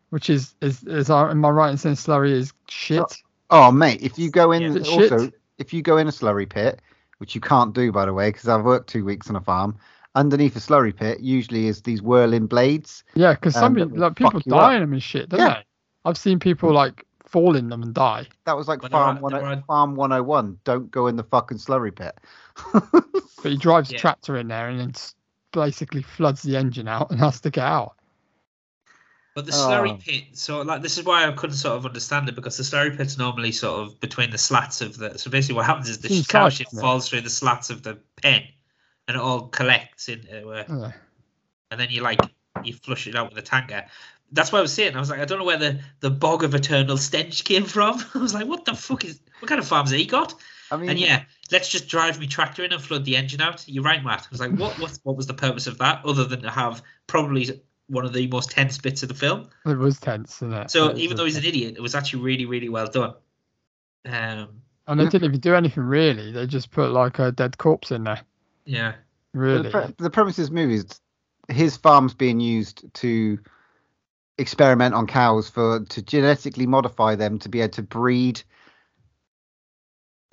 which is, is, is I, am I right in saying slurry is shit? Oh, mate, if you go in, Yeah. Also, shit? if you go in a slurry pit, which you can't do, by the way, because I've worked two weeks on a farm, underneath a slurry pit usually is these whirling blades. Yeah, because some Um, that people, will like, people die in them and shit, don't Yeah. they? I've seen people, like, fall in them and die. That was like When they're farm, at- one, they're at- farm 101. Don't go in the fucking slurry pit. But he drives Yeah. a tractor in there and then basically floods the engine out and has to get out. But the slurry Oh. pit, so like this is why I couldn't sort of understand it because the slurry pit's normally sort of between the slats of the. So basically, what happens is the It's cow shit it? falls through the slats of the pen, and it all collects into, uh, Uh, and then you like you flush it out with a tanker. That's what I was saying. I was like, I don't know where the, the bog of eternal stench came from. I was like, what the fuck is what kind of farms he got? I mean, And yeah, let's just drive me tractor in and flood the engine out. You're right, Matt. I was like, what what what was the purpose of that other than to have probably one of the most tense bits of the film? it was tense, isn't it? So It even though he's an idiot, it was actually really, really well done. Um, and they didn't even do anything really. They just put like a dead corpse in there. yeah, the, Really, pre- the premise of this movie is his farm's being used to experiment on cows for to genetically modify them to be able to breed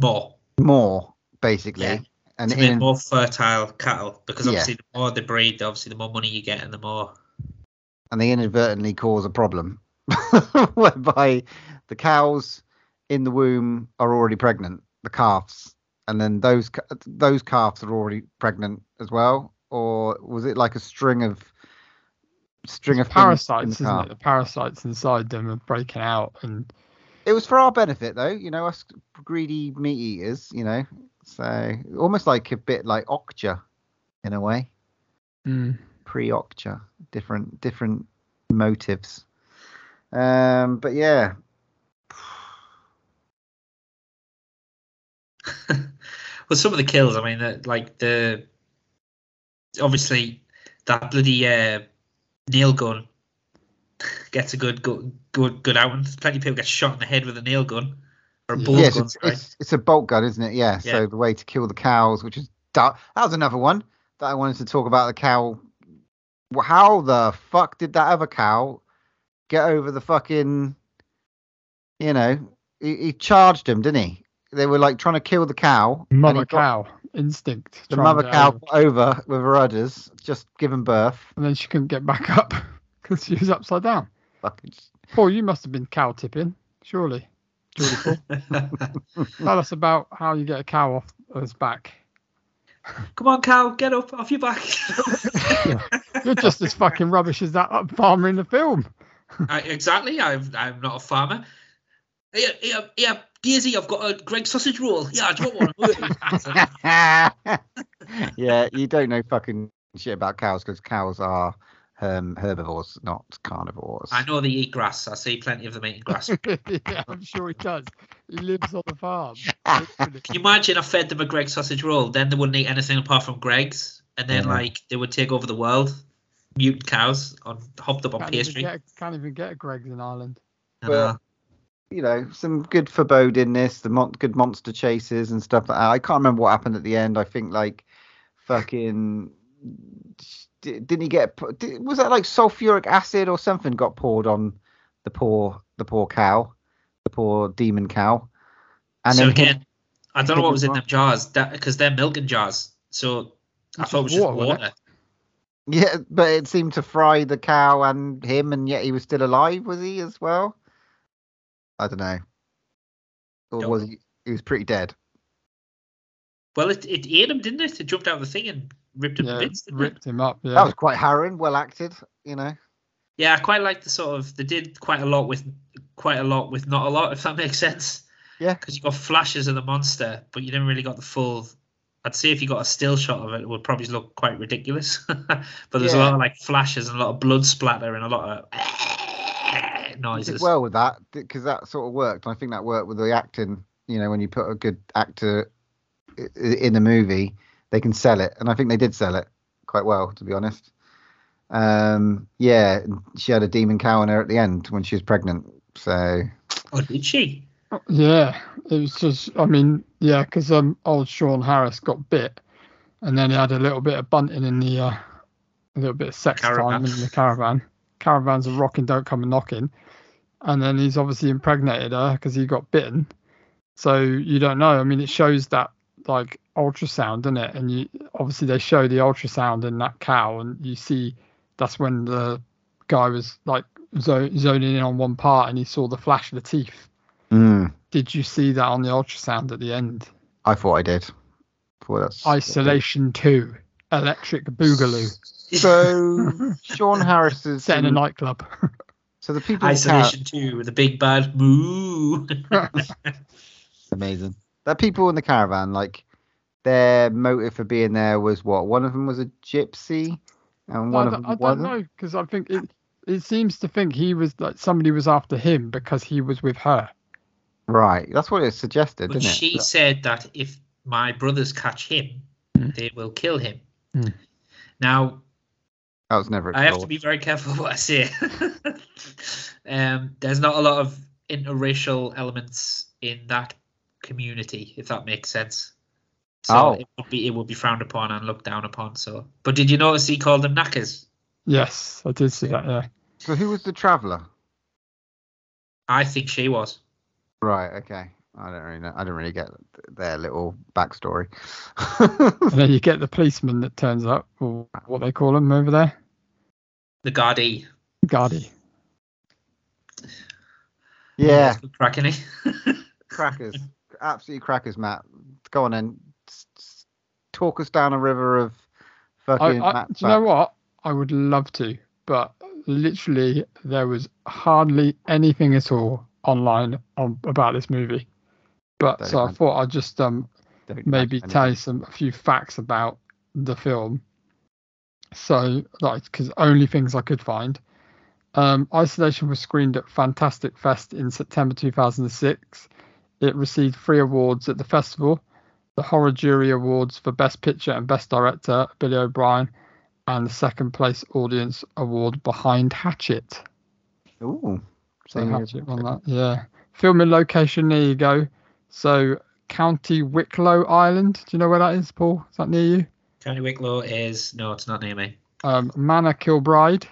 more more, basically. Yeah. And to make in, more fertile cattle because Yeah. obviously the more they breed, obviously the more money you get and the more. And they inadvertently cause a problem whereby the cows in the womb are already pregnant, the calves, and then those those calves are already pregnant as well, or was it like a string of string of parasites, the isn't it? The parasites inside them are breaking out, and It was for our benefit, though. You know, us greedy meat eaters. You know, so almost like a bit like Okja, in a way. mm, pre-Okja, different different motives. Um, but yeah, well, some of the kills, I mean, the, like the obviously that bloody uh, nail gun gets a good good good good outing. Plenty of people get shot in the head with a nail gun or a bolt yes, gun. it's, sorry. it's it's a bolt gun, isn't it? Yeah. Yeah. So the way to kill the cows, which is that that was another one that I wanted to talk about. The cow. Well, How the fuck did that other cow get over the fucking? You know, he, he charged him, didn't he? They were like trying to kill the cow. mother cow instinct. The mother cow over- over with her udders, just given birth. and then she couldn't get back up because she was upside down. Fucking Paul, you must have been cow tipping, surely. Surely, Tell us about how you get a cow off its back. Come on, cow, get up off your back. You're just as fucking rubbish as that farmer in the film. I, exactly. I'm I'm not a farmer. Yeah, yeah, yeah. Daisy, I've got a Greggs sausage roll. Yeah, do you want one? yeah, you don't know fucking shit about cows because cows are um, herbivores, not carnivores. I know they eat grass. I see plenty of them eating grass. yeah, I'm sure he does. He lives on the farm. Can you imagine I fed them a Greggs sausage roll? Then they wouldn't eat anything apart from Greggs, and then Yeah. like they would take over the world. Mutant cows on hopped up on Can't even, pastry. get, can't even get a Greggs in Ireland. Well, you know, some good forebodingness, the mon- good monster chases and stuff like that. I can't remember what happened at the end. I think like fucking didn't he get did, was that like sulfuric acid or something got poured on the poor the poor cow, the poor demon cow. And so then again, I don't know what was in as them jars because they're milking jars. So I thought it was just water, wasn't water. Yeah, but it seemed to fry the cow and him, and yet he was still alive. Was he as well? I don't know. Or Don't was he? He was pretty dead. Well, it, it ate him, didn't it? It jumped out of the thing and ripped him Yeah, to bits, ripped him up. Yeah. That was quite harrowing. Well acted, you know. Yeah, I quite like the sort of they did quite a lot with quite a lot with not a lot, if that makes sense. Yeah. Because you got flashes of the monster, but you didn't really got the full. I'd say if you got a still shot of it, it would probably look quite ridiculous. but there's a lot of like flashes and a lot of blood splatter and a lot of He did noises. well with that because that sort of worked. I think that worked with the acting. You know, when you put a good actor i- i- in the movie, they can sell it, and I think they did sell it quite well, to be honest. Um, yeah, she had a demon cow in her at the end when she was pregnant. So Oh, did she? Yeah, it was just. I mean, yeah, because um, old Sean Harris got bit, and then he had a little bit of bunting in the, uh, a little bit of sex Caravan. time in the caravan. Caravans are rocking, don't come and knocking, and then he's obviously impregnated her because he got bitten. So you don't know. I mean, it shows that like ultrasound, doesn't it? And you obviously they show the ultrasound in that cow, and you see that's when the guy was like zo- zoning in on one part, and he saw the flash of the teeth. mm, Did you see that on the ultrasound at the end? I thought I did. Thought that's Isolation 2, Electric Boogaloo, So Sean Harris is set in a nightclub. So the people in the car- Isolation two with a big bad moo. amazing. The people in the caravan, like their motive for being there was what? One of them was a gypsy, and one I of don't, them I don't wasn't. know because I think it, it seems to think he was like somebody was after him because he was with her. Right, that's what it suggested, But didn't she it? She said that if my brothers catch him, Hmm. they will kill him. Hmm. Now, That was never. I have to be very careful what I say. um, there's not a lot of interracial elements in that community, if that makes sense. So Oh. it would be it would be frowned upon and looked down upon. So, but did you notice he called them knackers? Yes, I did see that. Yeah. So who was the traveller? I think she was. Right. Okay. I don't really know. I don't really get their little backstory. And then you get the policeman that turns up, or what they call him over there, The Gardaí. Guardy. yeah, Cracking crackers, absolutely crackers, Matt. Go on then. Talk us down a river of fucking. I, Matt do you know what? I would love to, but literally there was hardly anything at all online on, about this movie. But Don't so I thought I'd just um Don't maybe tell you some a few facts about the film. So like because only things I could find. Um, Isolation was screened at Fantastic Fest in September 2006. It received three awards at the festival: the Horror Jury Awards for Best Picture and Best Director, Billy O'Brien, and the second place audience award behind Hatchet. Ooh. So same here. Hatchet won that. Yeah. Filming location. There you go. So County Wicklow Island. Do you know where that is, Paul? Is that near you? County Wicklow is no, it's not near me. Um, Manor Kilbride.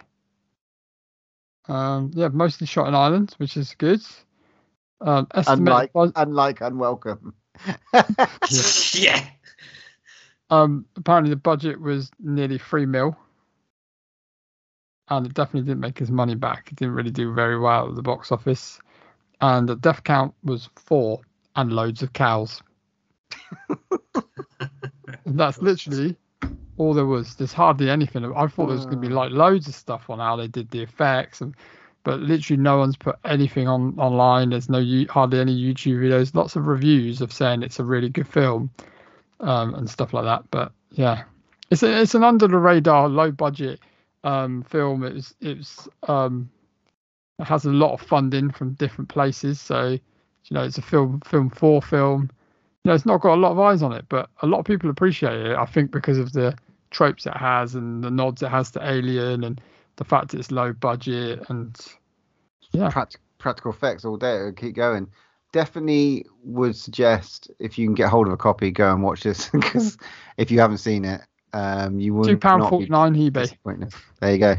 Um, yeah, mostly shot in Ireland, which is good. Um, estimated Unlike, bud- unlike unwelcome. yeah. um, apparently the budget was nearly three mil, and it definitely didn't make his money back. It didn't really do very well at the box office, and the death count was four and loads of cows. That's literally all there was. There's hardly anything. I thought there was going to be like loads of stuff on how they did the effects, and but literally no one's put anything on online. There's no hardly any YouTube videos. Lots of reviews of saying it's a really good film, um, and stuff like that. But yeah, it's a, it's an under the radar, low budget um, film. It's it's um, it has a lot of funding from different places. So you know it's a film film for film. You know, it's not got a lot of eyes on it, but a lot of people appreciate it. I think because of the tropes it has and the nods it has to Alien and the fact it's low budget and yeah, Pract- practical effects all day. Keep going. Definitely would suggest if you can get hold of a copy, go and watch this because if you haven't seen it, um, you will two pound forty nine eBay. There you go.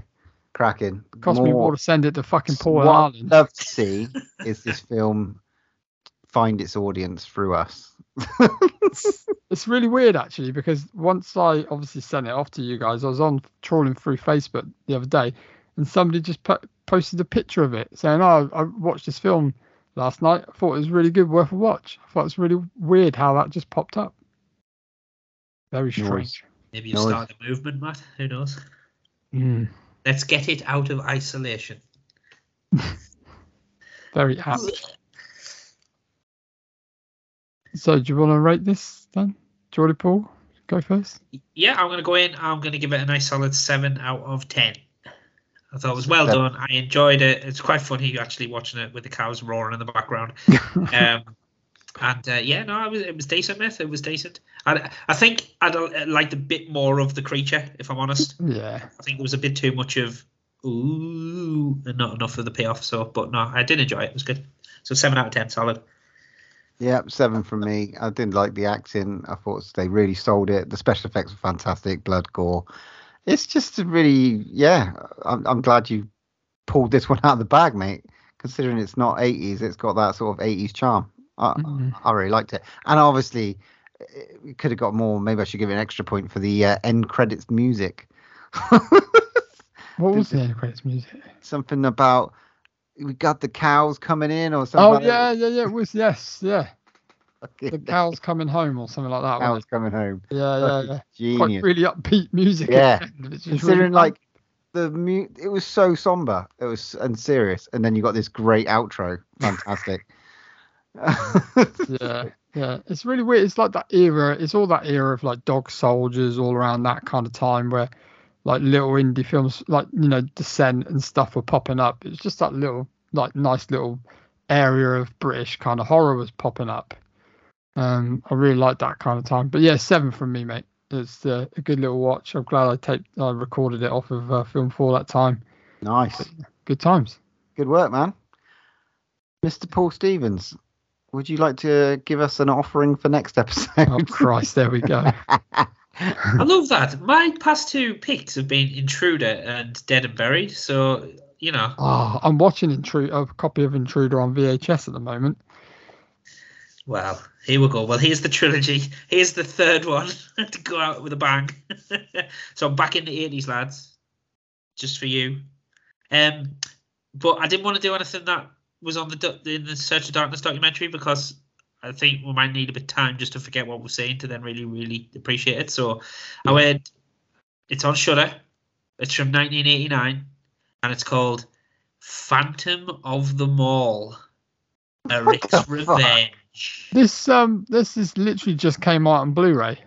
Cracking. Cost me more to send it to fucking Paul what and I'd love to see is this film find its audience through us. It's really weird actually because once I obviously sent it off to you guys, I was on trawling through Facebook the other day, and somebody just put, posted a picture of it saying, "Oh, I watched this film last night. I thought it was really good, worth a watch." I thought it was really weird how that just popped up. Very strange. Maybe you No, start a movement, Matt. Who knows? Mm, Let's get it out of isolation. very apt. So, do you want to rate this then, Geordie Paul? Go first. Yeah, I'm going to go in. I'm going to give it a nice solid seven out of ten. I thought it was well done. I enjoyed it. It's quite funny actually watching it with the cows roaring in the background. um, and uh, yeah, no, it was it was decent, mate. It was decent. I I think I'd uh, liked a bit more of the creature, if I'm honest. Yeah. I think it was a bit too much of ooh and not enough of the payoff. So, but no, I did enjoy it. It was good. So seven out of ten, solid. Yeah, seven from me. I didn't like the acting. I thought they really sold it. The special effects were fantastic. Blood, gore. It's just a really, yeah. I'm, I'm glad you pulled this one out of the bag, mate. Considering it's not 80s, it's got that sort of 80s charm. I, Mhm. I really liked it. And obviously, it- we could have got more. Maybe I should give it an extra point for the uh, end credits music. What was the end credits music? Something about we got the cows coming in or something. Oh yeah, yeah, yeah. It was yes, yeah. The cows coming home or something like that. cows coming home. Yeah, yeah, yeah. Quite Genius. really upbeat music. Yeah. end, considering really like the mu- it was so somber it was and serious and then you got this great outro fantastic yeah, yeah. It's really weird. It's like that era. It's all that era of like Dog Soldiers, all around that kind of time where like little indie films, like you know Descent and stuff, were popping up. It's just that little, like nice little area of British kind of horror was popping up. Um, I really like that kind of time. But yeah, seven from me, mate. It's uh, a good little watch. I'm glad I taped, I recorded it off of uh, Film Four that time. nice Good times. good work man mr paul stevens would you like to give us an offering for next episode Oh Christ, there we go. I love that. My past two picks have been Intruder and Dead and Buried. So you know, Oh, I'm watching Intruder, a copy of Intruder on VHS at the moment. Well, here we go. Well, here's the trilogy. Here's the third one to go out with a bang. so I'm back in the 80s, lads, just for you. Um, but I didn't want to do anything that was on the in the Search of Darkness documentary because I think we might need a bit of time just to forget what we're saying to then really, really appreciate it. So I went. It's on Shudder. It's from 1989, and it's called Phantom of the Mall. Eric's the fuck? This um this is literally just came out on Blu-ray,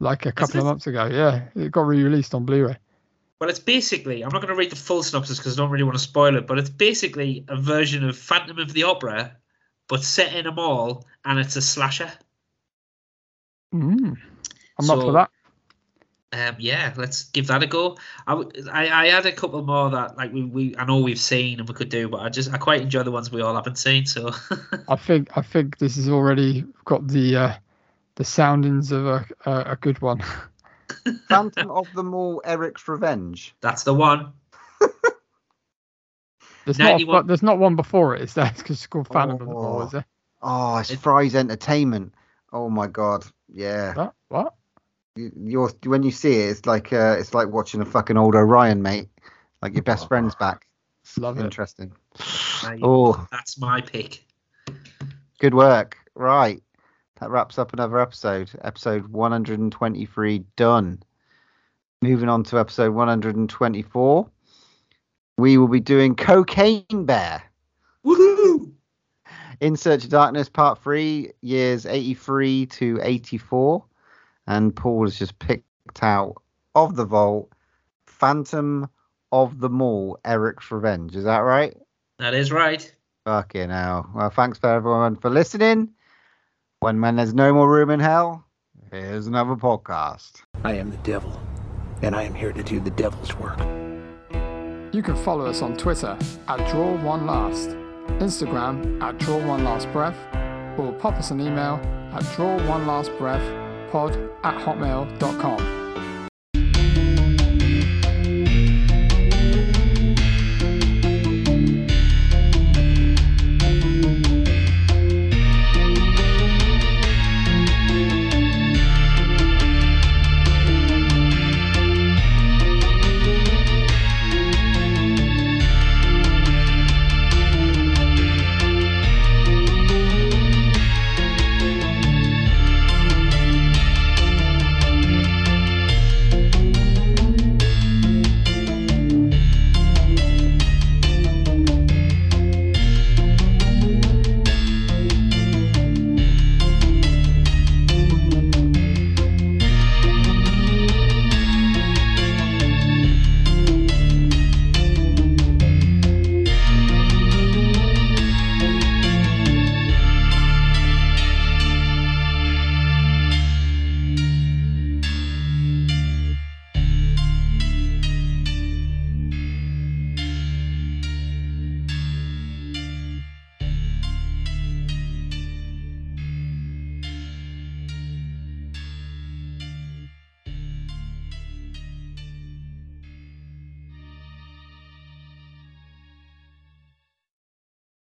like a couple of months ago. Yeah, it got re-released on Blu-ray. Well, it's basically, I'm not going to read the full synopsis because I don't really want to spoil it, but it's basically a version of Phantom of the Opera, but set in a mall, and it's a slasher. Mm. I'm up So- for that. Um, yeah, let's give that a go. I, I, I had a couple more that like we, we I know we've seen and we could do, but I just I quite enjoy the ones we all haven't seen. So I think I think this has already got the uh, the soundings of a a, a good one. phantom of the mall eric's revenge that's the one. There's not 91 but there's not one before it. Is there? Because it's called Phantom of the Ball. Is there? oh it's It- Fries Entertainment oh my god yeah What? What? You, you're when you see it, it's like uh, it's like watching a fucking old Orion, mate. Like your best friend's back. It's Love. Interesting. You- Oh, That's my pick. good work. Right, that wraps up another episode. Episode 123 done. Moving on to episode 124, we will be doing Cocaine Bear. Woohoo! In Search of Darkness, Part 3, years 83 to 84. And Paul has just picked out of the vault Phantom of the Mall, Eric's Revenge. Is that right? That is right. Fucking hell. Well, thanks for everyone for listening. When when there's no more room in hell, here's another podcast. I am the devil, and I am here to do the devil's work. You can follow us on Twitter at Draw One Last, Instagram at Draw One Last Breath, or pop us an email at Draw One Last Breath pod at hotmail.com.